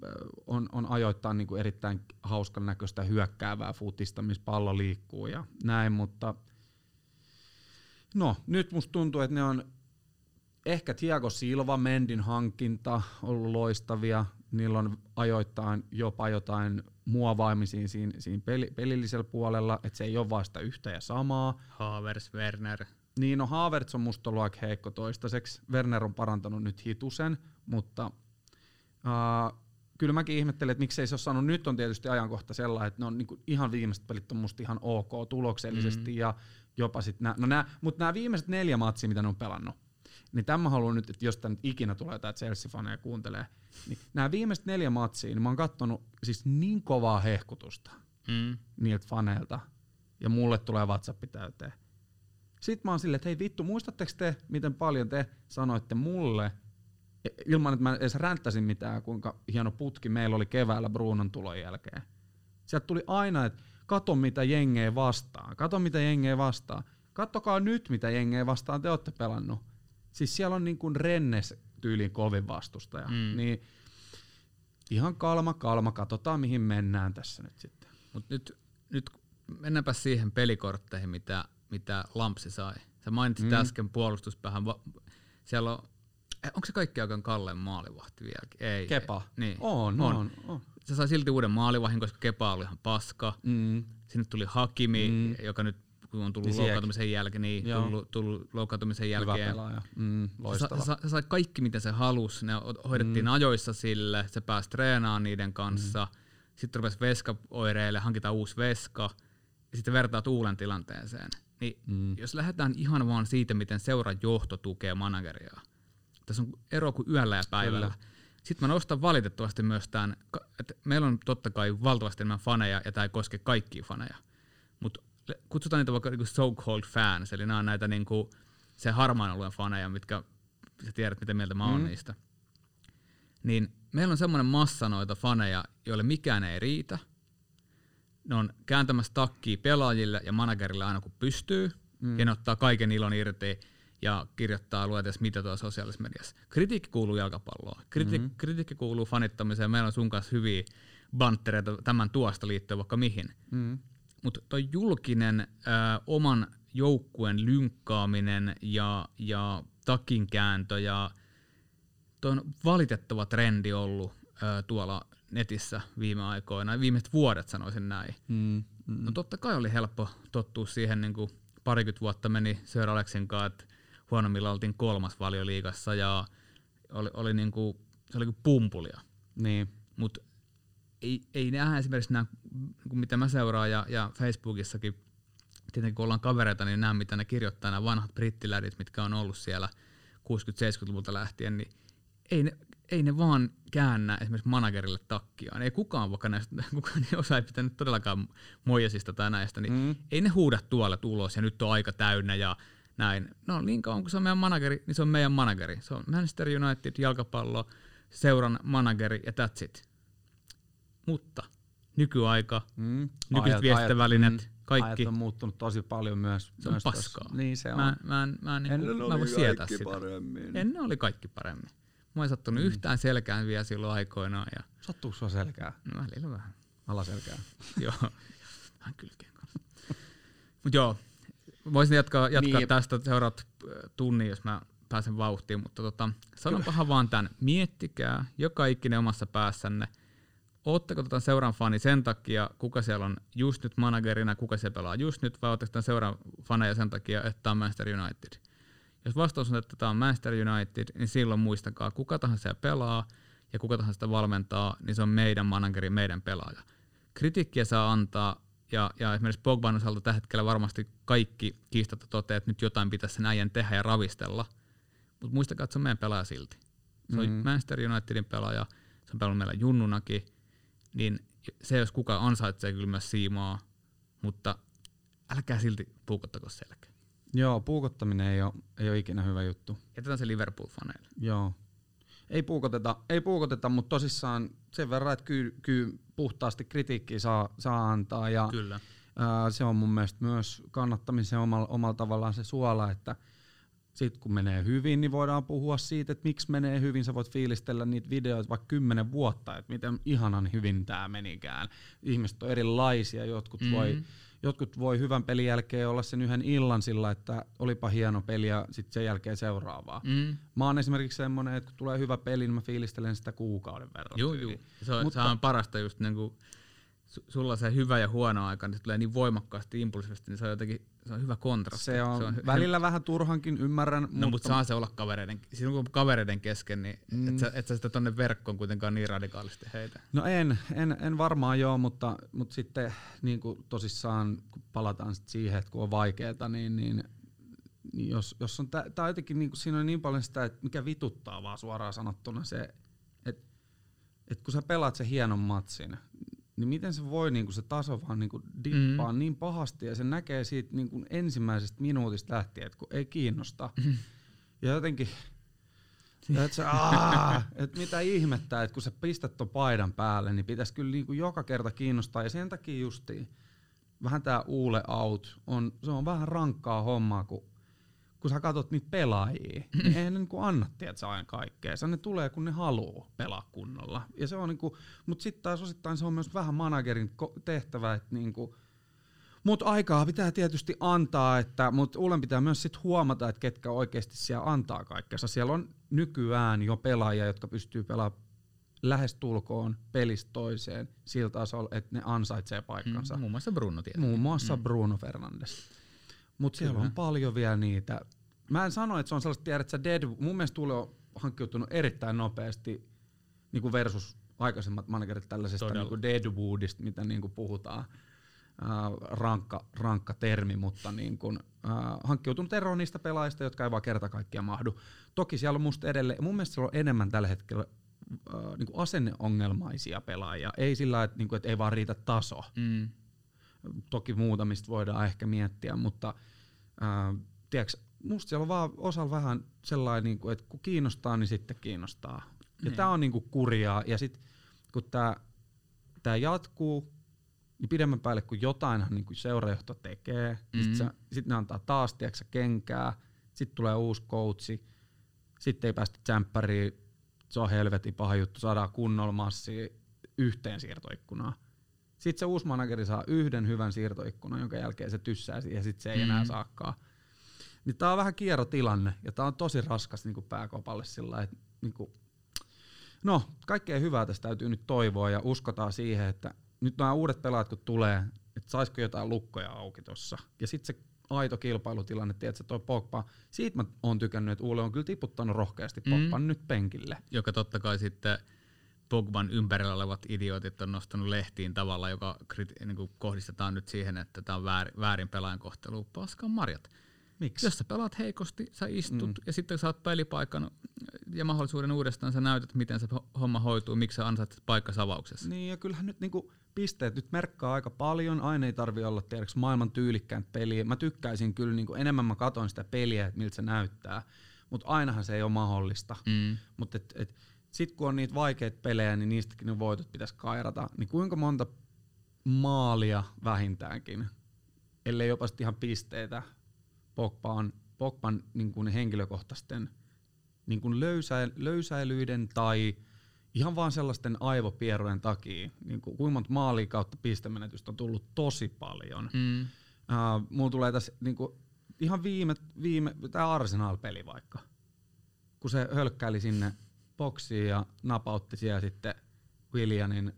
on, on ajoittain niinku erittäin hauskan näköistä hyökkäävää futista, missä pallo liikkuu ja näin, mutta No, nyt musta tuntuu, että ne on ehkä Thiago Silva, Mendin hankinta ollut loistavia. Niillä on ajoittain jopa jotain muovaamisia siinä, siinä peli, pelillisellä puolella, että se ei ole vasta yhtä ja samaa. Havers, Werner. Niin, no Havertz on musta ollut aika heikko toistaiseksi. Werner on parantanut nyt hitusen, mutta uh, kyllä mäkin ihmettelen, että miksei se ole saanut. Nyt on tietysti ajankohta sellainen, että ne on niinku ihan viimeiset pelit on musta ihan ok tuloksellisesti mm. ja jopa sit nää, no nää, mutta nämä viimeiset neljä matsia, mitä ne on pelannut, niin tämä mä haluan nyt, että jos tämä nyt ikinä tulee jotain Chelsea-faneja kuuntelee, niin nämä viimeiset neljä matsia, niin mä oon kattonut siis niin kovaa hehkutusta Mm. niiltä faneilta, ja mulle tulee WhatsApp täyteen. Sitten mä oon silleen, että hei vittu, muistatteko te, miten paljon te sanoitte mulle, ilman että mä edes ränttäisin mitään, kuinka hieno putki meillä oli keväällä Brunon tulon jälkeen. Sieltä tuli aina, että kato mitä jengeä vastaan, kato mitä jengeä vastaan. Kattokaa nyt, mitä jengeä vastaan te olette pelannut. Siis siellä on niin kuin Rennes tyyliin kovin vastustaja. Mm. Niin ihan kalma, kalma, katsotaan mihin mennään tässä nyt sitten. Mutta nyt, nyt mennäänpä siihen pelikortteihin, mitä, mitä Lampsi sai. Sä mainitsit mm. Äsken puolustuspäähän. Va- siellä on, eh, onko se kaikki aikaan Kallen maalivahti vieläkin? Ei. Kepa. Niin. On, on, on. on. Se sai silti uuden maalivahin, koska Kepa oli ihan paska. Mm. Sinne tuli Hakimi, mm. Joka nyt kun on tullut Niin loukkaantumisen jälkeen, niin Joo. tullut, tullut loukkaantumisen Hyvä jälkeen. pelaaja. Mm, Se, loistava. sa, se sai kaikki, mitä se halusi. Ne hoidettiin mm. ajoissa sille, se pääsi treenaamaan niiden kanssa. Mm. Sitten rupesi veska oireille, hankitaan uusi veska. Ja sitten vertaa Tuulen tilanteeseen. Niin mm. jos lähdetään ihan vaan siitä, miten seuran johto tukee manageria. Tässä on ero kuin yöllä ja päivällä. Kyllä. Sitten mä nostan valitettavasti myös tämän, että meillä on totta kai valtavasti enemmän faneja, ja tämä ei koske kaikkia faneja. Mutta kutsutaan niitä vaikka niinku so-called fans, eli nämä on näitä niinku, se harmaan alueen faneja, mitkä sä tiedät, mitä mieltä mä oon Mm. niistä. Niin meillä on semmoinen massa noita faneja, joille mikään ei riitä. Ne on kääntämässä takkia pelaajille ja managerille aina kun pystyy, mm. ja ne ottaa kaiken ilon irti ja kirjoittaa luetes mitä tuolla sosiaalisessa mediassa. Kritiikki kuuluu jalkapalloon. Kriti- mm-hmm. Kritiikki kuuluu fanittamiseen. Meillä on sun kanssa hyviä banttereita tämän tuosta liittyen vaikka mihin. Mm. Mutta toi julkinen ää, oman joukkueen lynkkaaminen ja, ja takinkääntö ja toi on valitettava trendi ollut ää, tuolla netissä viime aikoina, viimeiset vuodet sanoisin näin. Mm. Mm. No totta kai oli helppo tottua siihen, niin kuin parikymmentä vuotta meni Sir Alexin kanssa, että huonommilla oltiin kolmas valioliigassa ja oli, oli niin kuin, se oli kuin pumpulia. Niin. Mutta ei, ei nähdä esimerkiksi nämä, kun mitä mä seuraan ja, ja Facebookissakin, tietenkin kun ollaan kavereita, niin nämä mitä ne kirjoittaa, nämä vanhat brittilädit, mitkä on ollut siellä 60-70-luvulta lähtien, niin ei ne, ei ne vaan käännä esimerkiksi managerille takkiaan. Ei kukaan, vaikka näistä, kukaan ei osaa ei pitänyt todellakaan Moijasista tai näistä, niin Mm. ei ne huuda tuolle ulos ja nyt on aika täynnä ja näin. No niin kauan kun se on meidän manageri, niin se on meidän manageri. Se on Manchester United, jalkapallo, seuran manageri ja that's it. Mutta nykyaika, Mm. nykyiset viestintävälineet, mm, kaikki, Ajat on muuttunut tosi paljon myös. se on myös paskaa. Tossa. Niin se on. Mä, mä, en, mä, en, niin kuin, mä voin sietää kaikki sitä. paremmin. Ennen oli kaikki paremmin. Mä en sattunut mm. yhtään selkään vielä silloin aikoinaan. Ja, Sattuuko sua selkää? no, välillä vähän. Alaselkää. joo, vähän kylkeen kanssa. Mut joo, voisin jatkaa, jatkaa Niin. tästä seuraavat äh, tunnin, jos mä pääsen vauhtiin, mutta tota, sanonpahan vaan tämän, miettikää joka ikinen omassa päässänne, ootteko tota seuran fani sen takia, kuka siellä on just nyt managerina, kuka se pelaa just nyt, vai ootteko tämän seuran faneja sen takia, että tämä on Manchester United? Jos vastaus on, että tämä on Manchester United, niin silloin muistakaa, kuka tahansa siellä pelaa ja kuka tahansa sitä valmentaa, niin se on meidän manageri, meidän pelaaja. Kritiikkiä saa antaa, ja, ja esimerkiksi Pogban osalta tällä hetkellä varmasti kaikki kiistatta toteaa, että nyt jotain pitäisi sen äijän tehdä ja ravistella. Mutta muistakaa, että se on meidän pelaaja silti. Se on Mm. Manchester Unitedin pelaaja, se on pelannut meillä junnunakin, niin se jos kuka ansaitsee kyllä myös siimaa, mutta älkää silti puukottako selkeä. Joo, puukottaminen ei ole, ei ole ikinä hyvä juttu. Jätetään se Liverpool-faneille. Joo. Ei puukoteta, ei puukoteta mutta tosissaan sen verran, että kyllä, kyllä puhtaasti kritiikkiä saa, saa antaa. Ja Kyllä. ää, se on mun mielestä myös kannattamisen omalla, omalla tavallaan se suola, että sit kun menee hyvin, niin voidaan puhua siitä, että miksi menee hyvin. Sä voit fiilistellä niitä videoita vaikka kymmenen vuotta, että miten ihanan hyvin tämä menikään. Ihmiset on erilaisia, jotkut, mm. voi, jotkut voi hyvän pelin jälkeen olla sen yhden illan sillä, että olipa hieno peli ja sitten sen jälkeen seuraavaa. Mm. Mä oon esimerkiksi semmonen, että kun tulee hyvä peli, niin mä fiilistelen sitä kuukauden verran. Joo, joo. Se on, Mutta- se on parasta just niinku, su- sulla se hyvä ja huono aika, niin se tulee niin voimakkaasti impulsiivisesti, niin se on jotenkin se on hyvä kontrasti. Se on, se on välillä vähän turhankin, ymmärrän. No mutta, mutta saa se olla kavereiden, silloin kun kavereiden kesken, niin mm. et, sä, et sä sitä tonne verkkoon kuitenkaan niin radikaalisti heitä. No en, en, en varmaan joo, mutta, mutta sitten niin kuin tosissaan kun palataan sit siihen, että kun on vaikeeta, niin, niin niin jos, jos on tää, tää jotenkin niin siinä on niin paljon sitä, että mikä vituttaa vaan suoraan sanottuna se, että et kun sä pelaat se hienon matsin, niin miten se voi niin se taso vaan niin dippaa mm. niin pahasti ja se näkee siitä niin ensimmäisestä minuutista lähtien, että kun ei kiinnosta. Mm. Ja jotenkin, että se, aah, et mitä ihmettä, että kun sä pistät ton paidan päälle, niin pitäisi kyllä niin joka kerta kiinnostaa. Ja sen takia justiin vähän tää uule out, on, se on vähän rankkaa hommaa, kun kun sä katsot niitä pelaajia, niin eihän ne niinku anna tiedätkö, aina kaikkea. Se ne tulee, kun ne haluaa pelaa kunnolla. Ja se on niinku, mutta sitten taas osittain se on myös vähän managerin tehtävä, että niinku, mutta aikaa pitää tietysti antaa, että, mutta Ulen pitää myös sit huomata, että ketkä oikeasti siellä antaa kaikkensa. Siellä on nykyään jo pelaajia, jotka pystyy pelaamaan lähestulkoon pelistä toiseen sillä tasolla, että ne ansaitsee paikkansa. Mm, muun muassa Bruno tietysti. Muun muassa mm. Bruno Fernandes. Mutta siellä on paljon vielä niitä. Mä en sano, että se on sellaista, tiedät, että dead, mun mielestä Tule on hankkiutunut erittäin nopeasti niin kuin versus aikaisemmat managerit tällaisesta niin kuin deadwoodista, mitä niin kuin puhutaan. Uh, rankka, rankka termi, mutta niin kuin, uh, hankkiutunut eroon niistä pelaajista, jotka ei vaan kerta kaikkiaan mahdu. Toki siellä on musta edelleen, mun mielestä siellä on enemmän tällä hetkellä niin kuin asenneongelmaisia pelaajia. Ei sillä, että, niin kuin, että ei vaan riitä taso. Mm. Toki muutamista voidaan ehkä miettiä, mutta ää, tiedätkö, musta siellä on vaan osalla vähän sellainen, niin kuin, että kun kiinnostaa, niin sitten kiinnostaa. Ja niin. tämä on niin kuin kurjaa. Ja sitten kun tämä tää jatkuu, niin pidemmän päälle kun jotain niin kuin seurajohto tekee, mm-hmm. sitten sit ne antaa taas tiedätkö, kenkää, sitten tulee uusi coachi, sitten ei päästä tsemppäriin, se on helvetin paha juttu, saadaan kunnolla massia yhteen siirtoikkunaan. Sitten se uusi manageri saa yhden hyvän siirtoikkunan, jonka jälkeen se tyssää siihen ja sitten se ei mm. enää saakaan. Niin tää on vähän kierrotilanne ja tää on tosi raskas niin pääkopalle sillä että niin kuin, no, kaikkea hyvää tästä täytyy nyt toivoa ja uskotaan siihen, että nyt nämä uudet pelaajat kun tulee, että saisiko jotain lukkoja auki tuossa. Ja sitten se aito kilpailutilanne, tiedätkö, toi Pogba, siitä mä oon tykännyt, että Uule on kyllä tiputtanut rohkeasti Pogban mm. nyt penkille. Joka totta kai sitten Pogban ympärillä olevat idiotit on nostanut lehtiin tavalla, joka kriti- niin kuin kohdistetaan nyt siihen, että tämä on väärin, väärin pelaajan kohtelu. Paskan marjat. Miksi? Jos sä pelaat heikosti, sä istut mm. ja sitten saat pelipaikan ja mahdollisuuden uudestaan, sä näytät, miten se homma hoituu, miksi sä ansaitset paikkasavauksessa. Niin ja kyllähän nyt niinku pisteet nyt merkkaa aika paljon, aina ei tarvi olla tiedäks, maailman tyylikkään peliä. Mä tykkäisin kyllä niinku enemmän mä katon sitä peliä, että miltä se näyttää, mutta ainahan se ei ole mahdollista. Mm. Mutta et, et, sitten kun on niitä vaikeita pelejä, niin niistäkin ne voitot pitäisi kairata. Niin kuinka monta maalia vähintäänkin, ellei jopa ihan pisteitä Pogban, Pogban niin kuin henkilökohtaisten niin kuin löysä, löysäilyiden tai ihan vaan sellaisten aivopierujen takia, niin kuin, kuinka monta maalia kautta pistemenetystä on tullut tosi paljon. Mm. Uh, mulla tulee tässä niin kuin, ihan viime, viime tämä Arsenal-peli vaikka, kun se hölkkäili sinne boksiin ja napautti siellä sitten Williamin.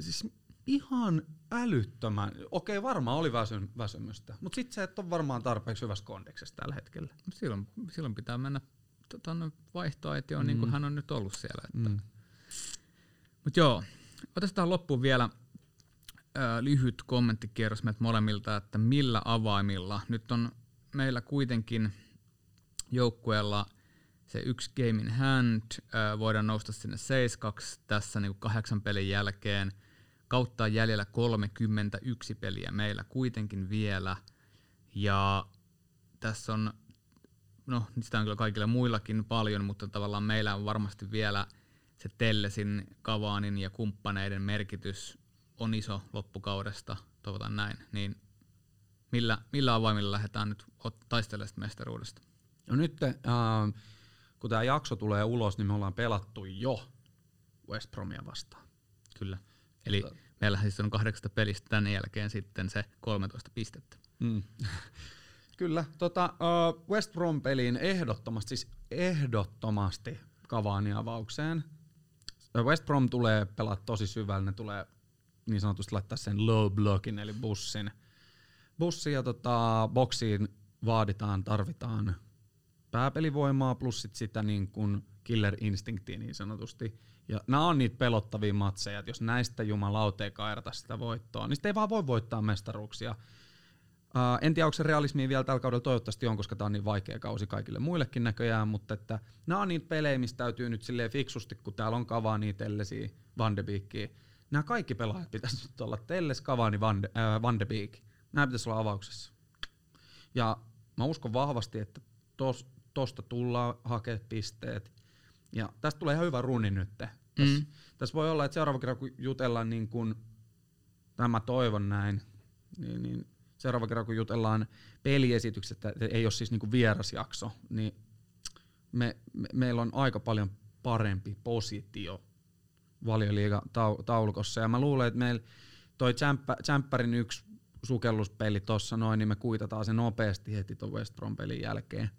Siis ihan älyttömän, okei varmaan oli väsy, väsymystä, mutta sitten se et ole varmaan tarpeeksi hyvässä kondeksessa tällä hetkellä. Silloin, silloin pitää mennä tuonne vaihtoehtoon, mm. niin kuin hän on nyt ollut siellä. Että. Mm. Mutta joo, otetaan loppuun vielä ö, lyhyt kommenttikierros meiltä molemmilta, että millä avaimilla. Nyt on meillä kuitenkin joukkueella – se yksi game in hand, äh, voidaan nousta sinne 7 tässä niin kahdeksan pelin jälkeen. Kautta on jäljellä 31 peliä meillä kuitenkin vielä. Ja tässä on, no sitä on kyllä kaikilla muillakin paljon, mutta tavallaan meillä on varmasti vielä se Tellesin, Kavaanin ja kumppaneiden merkitys on iso loppukaudesta, toivotan näin, niin millä, millä avaimilla lähdetään nyt taistelemaan mestaruudesta? No nyt äh, kun tämä jakso tulee ulos, niin me ollaan pelattu jo West Bromia vastaan. Kyllä. Eli Mutta, meillä siis on kahdeksasta pelistä tämän jälkeen sitten se 13 pistettä. Mm. Kyllä. Tota, uh, West Brom-peliin ehdottomasti, siis ehdottomasti Cavani avaukseen. West Brom tulee pelata tosi syvällä, ne tulee niin sanotusti laittaa sen low blockin eli bussin bussi ja tota, boksiin vaaditaan, tarvitaan pääpelivoimaa plus sit sitä niin kuin killer instinktiä niin sanotusti. Ja nämä on niitä pelottavia matseja, että jos näistä jumalauta ei kairata sitä voittoa, niin sitten ei vaan voi voittaa mestaruuksia. Uh, en tiedä, onko se realismi vielä tällä kaudella, toivottavasti on, koska tämä on niin vaikea kausi kaikille muillekin näköjään, mutta että nämä on niitä pelejä, mistä täytyy nyt silleen fiksusti, kun täällä on Cavani, Tellesi, Van de Beekia. Nämä kaikki pelaajat pitäisi nyt olla Telles, Cavani, Van de, äh, Van de Beek. Nämä pitäisi olla avauksessa. Ja mä uskon vahvasti, että tos, tosta tullaan hakemaan pisteet. Ja tästä tulee ihan hyvä runi nyt. Tässä, mm. tässä voi olla, että seuraava kerran kun jutellaan niin kuin, tämä toivon näin, niin, niin seuraava kerran kun jutellaan peliesityksestä, että ei ole siis niin kuin vierasjakso, niin me, me, meillä on aika paljon parempi positio valioliiga taulukossa. Ja mä luulen, että meillä toi Tsemppärin yksi sukelluspeli tossa noin, niin me kuitataan se nopeasti heti tuon West Brom pelin jälkeen.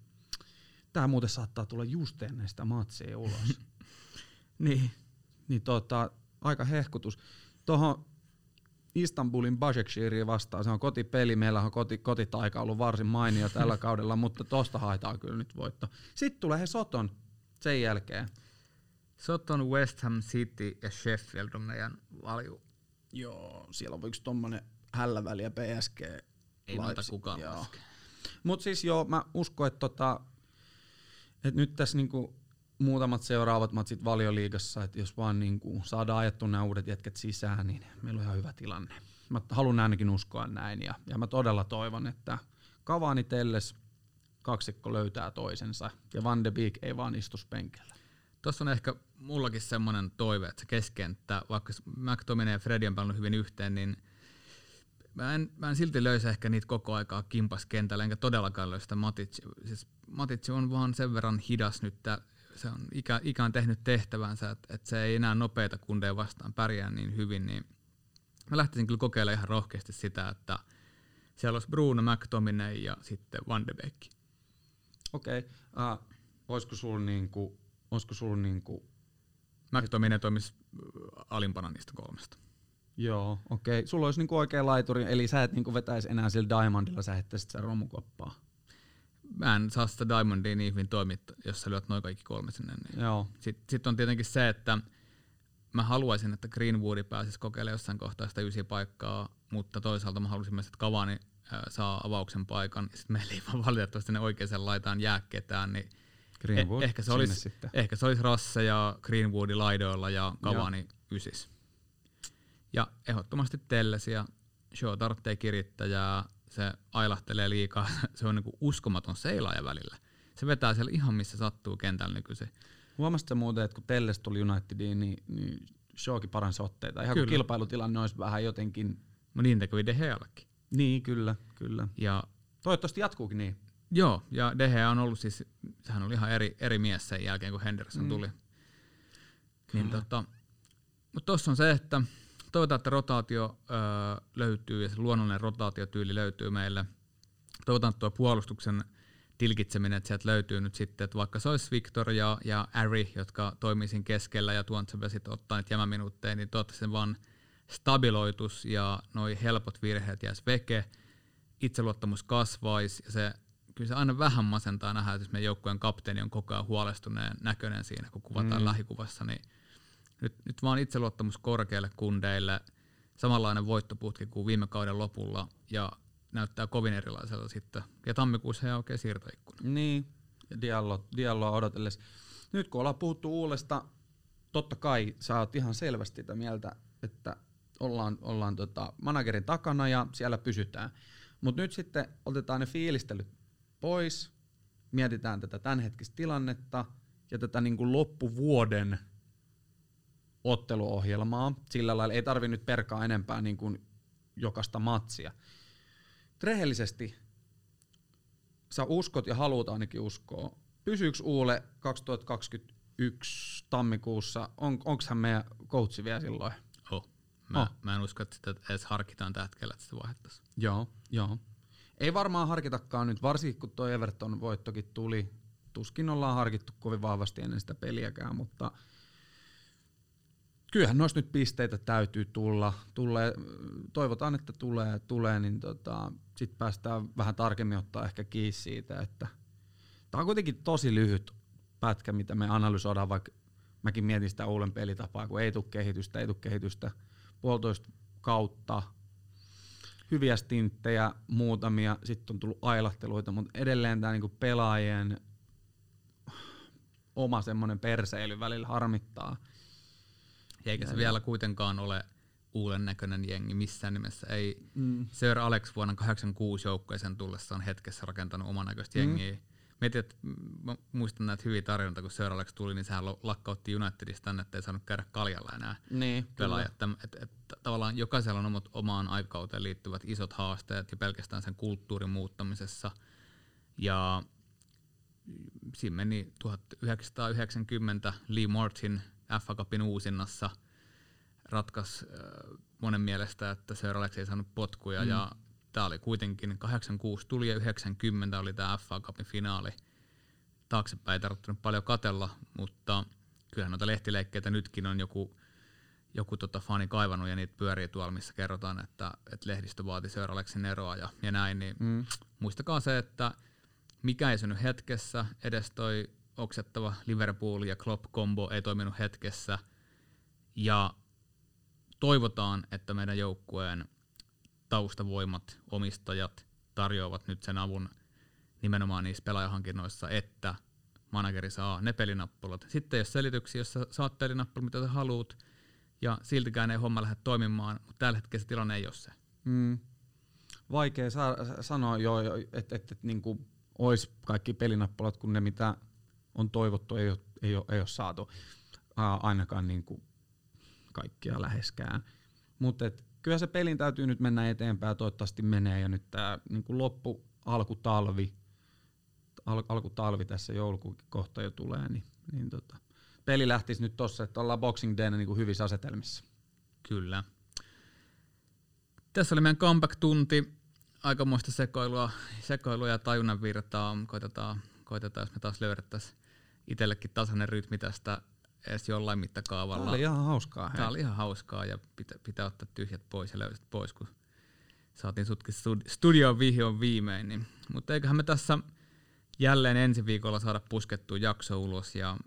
Tää muuten saattaa tulla just ennen sitä matsia ulos. niin. Niin tota, aika hehkutus. Tuohon Istanbulin Başakşehir'i vastaan, se on kotipeli, meillä on koti, kotitaika ollut varsin mainio tällä kaudella, mutta tosta haetaan kyllä nyt voitto. Sitten tulee he Soton sen jälkeen. Soton, West Ham City ja Sheffield on meidän valju. Joo, siellä on yksi tommonen hälläväli ja PSG. Ei muuta kukaan Mutta siis joo, mä uskon, että tota, et nyt tässä niinku muutamat seuraavat matsit valioliigassa, että jos vaan niinku saadaan ajettu nämä uudet jätket sisään, niin meillä on ihan hyvä tilanne. Mä haluan ainakin uskoa näin ja, ja mä todella toivon, että Kavani Telles kaksikko löytää toisensa ja Van de Beek ei vaan istu penkellä. Tuossa on ehkä mullakin semmoinen toive, että se keskenttä, vaikka McTominay ja Freddy on hyvin yhteen, niin mä en, mä en silti löysi ehkä niitä koko aikaa kimpas kentällä, enkä todellakaan löysi sitä Matic. Siis Matic on vaan sen verran hidas nyt, että se on ikä, ikä on tehnyt tehtävänsä, että, että se ei enää nopeita kundeja vastaan pärjää niin hyvin, niin mä lähtisin kyllä kokeilemaan ihan rohkeasti sitä, että siellä olisi Bruno McTominay ja sitten Van de Beek. Okei, okay. uh, olisiko sulla niinku, olisiko sulla niinku... McTominay toimisi alimpana niistä kolmesta. Joo, okei. Okay. Sulla olisi niinku oikea laituri, eli sä et niinku vetäisi enää sillä Diamondilla, sä heittäisit sen romukoppaa. Mä en saa sitä Diamondia niin hyvin toimittaa, jos sä lyöt noin kaikki kolme sinne. Niin. Joo. Sitten sit on tietenkin se, että mä haluaisin, että Greenwoodi pääsisi kokeilemaan jossain kohtaa sitä ysi paikkaa, mutta toisaalta mä haluaisin myös, että Kavani saa avauksen paikan, sitten meillä ei vaan valitettavasti ne oikeaan laitaan jää ketään, niin Greenwood, eh- ehkä, se olisi, ehkä se olisi Rasse ja Greenwoodi laidoilla ja Kavani ysis. Ja ehdottomasti Tellesi ja Shaw tarvitsee kirittäjää, se ailahtelee liikaa, se on niinku uskomaton seilaaja välillä. Se vetää siellä ihan missä sattuu kentällä nykyisin. Huomasitko muuten, että kun Telles tuli Unitediin, niin, niin Shawkin paransi otteita. Ihan kyllä. kun kilpailutilanne olisi vähän jotenkin... No niin teki De Geallekin. Niin, kyllä, kyllä. Ja Toivottavasti jatkuukin niin. Joo, ja De Gea on ollut siis, sehän oli ihan eri, eri mies sen jälkeen, kun Henderson mm. tuli. Niin tota, mutta tuossa on se, että toivotaan, että rotaatio öö, löytyy ja se luonnollinen rotaatiotyyli löytyy meille. Toivotaan, että tuo puolustuksen tilkitseminen, että sieltä löytyy nyt sitten, että vaikka se olisi Victor ja, ja Ari, jotka toimisin keskellä ja Tuantsebe sitten ottaa niitä jämäminuutteja, niin toivottavasti se vaan stabiloitus ja noi helpot virheet jäisi veke, itseluottamus kasvaisi ja se kyllä se aina vähän masentaa nähdä, että jos meidän joukkueen kapteeni on koko ajan huolestuneen näköinen siinä, kun kuvataan mm. lähikuvassa, niin nyt, nyt vaan itseluottamus korkealle kundeille, samanlainen voittoputki kuin viime kauden lopulla, ja näyttää kovin erilaiselta sitten. Ja tammikuussa ei oikein siirtoikkuna. Niin, Diallo, Diallo odotellessa. Nyt kun ollaan puhuttu Uulesta, totta kai sä oot ihan selvästi sitä mieltä, että ollaan, ollaan tota managerin takana ja siellä pysytään. Mutta nyt sitten otetaan ne fiilistelyt pois, mietitään tätä tämänhetkistä tilannetta ja tätä niin kuin loppuvuoden otteluohjelmaa. Sillä lailla ei tarvi nyt perkaa enempää niin kuin jokaista matsia. Rehellisesti sä uskot ja haluat ainakin uskoa. Pysyykö Uule 2021 tammikuussa? On, Onko hän meidän coachi vielä silloin? Oh. Mä, oh. mä en usko, että sitä edes harkitaan tällä hetkellä, että sitä vaihdettaisiin. Joo, joo. Ei varmaan harkitakaan nyt, varsinkin kun tuo Everton voittokin tuli. Tuskin ollaan harkittu kovin vahvasti ennen sitä peliäkään, mutta kyllähän noista nyt pisteitä täytyy tulla. Tulee, toivotaan, että tulee, tulee niin tota, sitten päästään vähän tarkemmin ottaa ehkä kiinni siitä, että tämä on kuitenkin tosi lyhyt pätkä, mitä me analysoidaan, vaikka mäkin mietin sitä Oulen pelitapaa, kun ei tule kehitystä, ei tule kehitystä, puolitoista kautta, hyviä stinttejä, muutamia, sitten on tullut ailahteluita, mutta edelleen tämä niinku pelaajien oma semmoinen perseily välillä harmittaa. Eikä se ja vielä kuitenkaan ole uuden näköinen jengi missään nimessä. Ei mm. Sir Alex vuonna 86 joukkueeseen tullessaan hetkessä rakentanut oman näköistä mm. jengiä. Mietin, että mä muistan näitä hyviä tarjonta, kun Sir Alex tuli, niin sehän lakkautti Unitedista tänne, ettei saanut käydä kaljalla enää niin, pelaajat. Että, et, et, tavallaan jokaisella on omat omaan aikauteen liittyvät isot haasteet ja pelkästään sen kulttuurin muuttamisessa. Ja siinä meni 1990 Lee Martin FA Cupin uusinnassa ratkas äh, monen mielestä, että Sir Alex ei saanut potkuja mm. ja tämä oli kuitenkin 86 tuli ja 90 oli tämä FA Cupin finaali. Taaksepäin ei tarvittanut paljon katella, mutta kyllähän noita lehtileikkeitä nytkin on joku, joku tota fani kaivannut ja niitä pyörii tuolla, missä kerrotaan, että, että lehdistö vaati Sir Alexin eroa ja, ja näin, niin mm. muistakaa se, että mikä ei synny hetkessä, edes toi oksettava Liverpool ja Klopp-kombo ei toiminut hetkessä, ja toivotaan, että meidän joukkueen taustavoimat, omistajat tarjoavat nyt sen avun nimenomaan niissä pelaajahankinnoissa, että manageri saa ne pelinappulat. Sitten jos selityksiä, jos sä saat pelinappulat, mitä sä haluat, ja siltikään ei homma lähde toimimaan, mutta tällä hetkellä se tilanne ei ole se. Mm. Vaikea sa- sanoa jo, että et, et, et, niinku olisi kaikki pelinappulat, kun ne mitä on toivottu ei ole, ei ole, ei ole saatu Aa, ainakaan niinku kaikkia läheskään. Mutta kyllä se pelin täytyy nyt mennä eteenpäin, toivottavasti menee, ja nyt tämä niin loppu, alkutalvi, al, alkutalvi tässä joulukuun kohta jo tulee, niin, niin tota, peli lähtisi nyt tossa, että ollaan Boxing Day niin hyvissä asetelmissa. Kyllä. Tässä oli meidän comeback-tunti. Aikamoista sekoilua, sekoilua ja tajunnan virtaa. Koitetaan, koitetaan, jos me taas löydettäisiin itsellekin tasainen rytmi tästä edes jollain mittakaavalla. Tämä oli ihan hauskaa. Tämä oli ihan hauskaa ja pitää, pitää ottaa tyhjät pois ja löysit pois, kun saatiin sutkin studioon vihdoin viimein. Niin. Mutta eiköhän me tässä jälleen ensi viikolla saada puskettua jakso ulos ja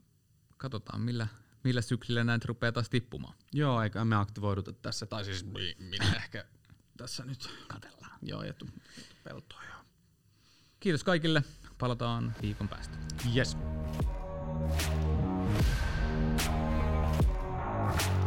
katsotaan millä, millä syklillä näitä rupeaa taas tippumaan. Joo, eikä me aktivoiduta tässä, tai siis minä ehkä tässä nyt katellaan. Joo, ja peltoa. Kiitos kaikille palataan viikon päästä. Yes. thank you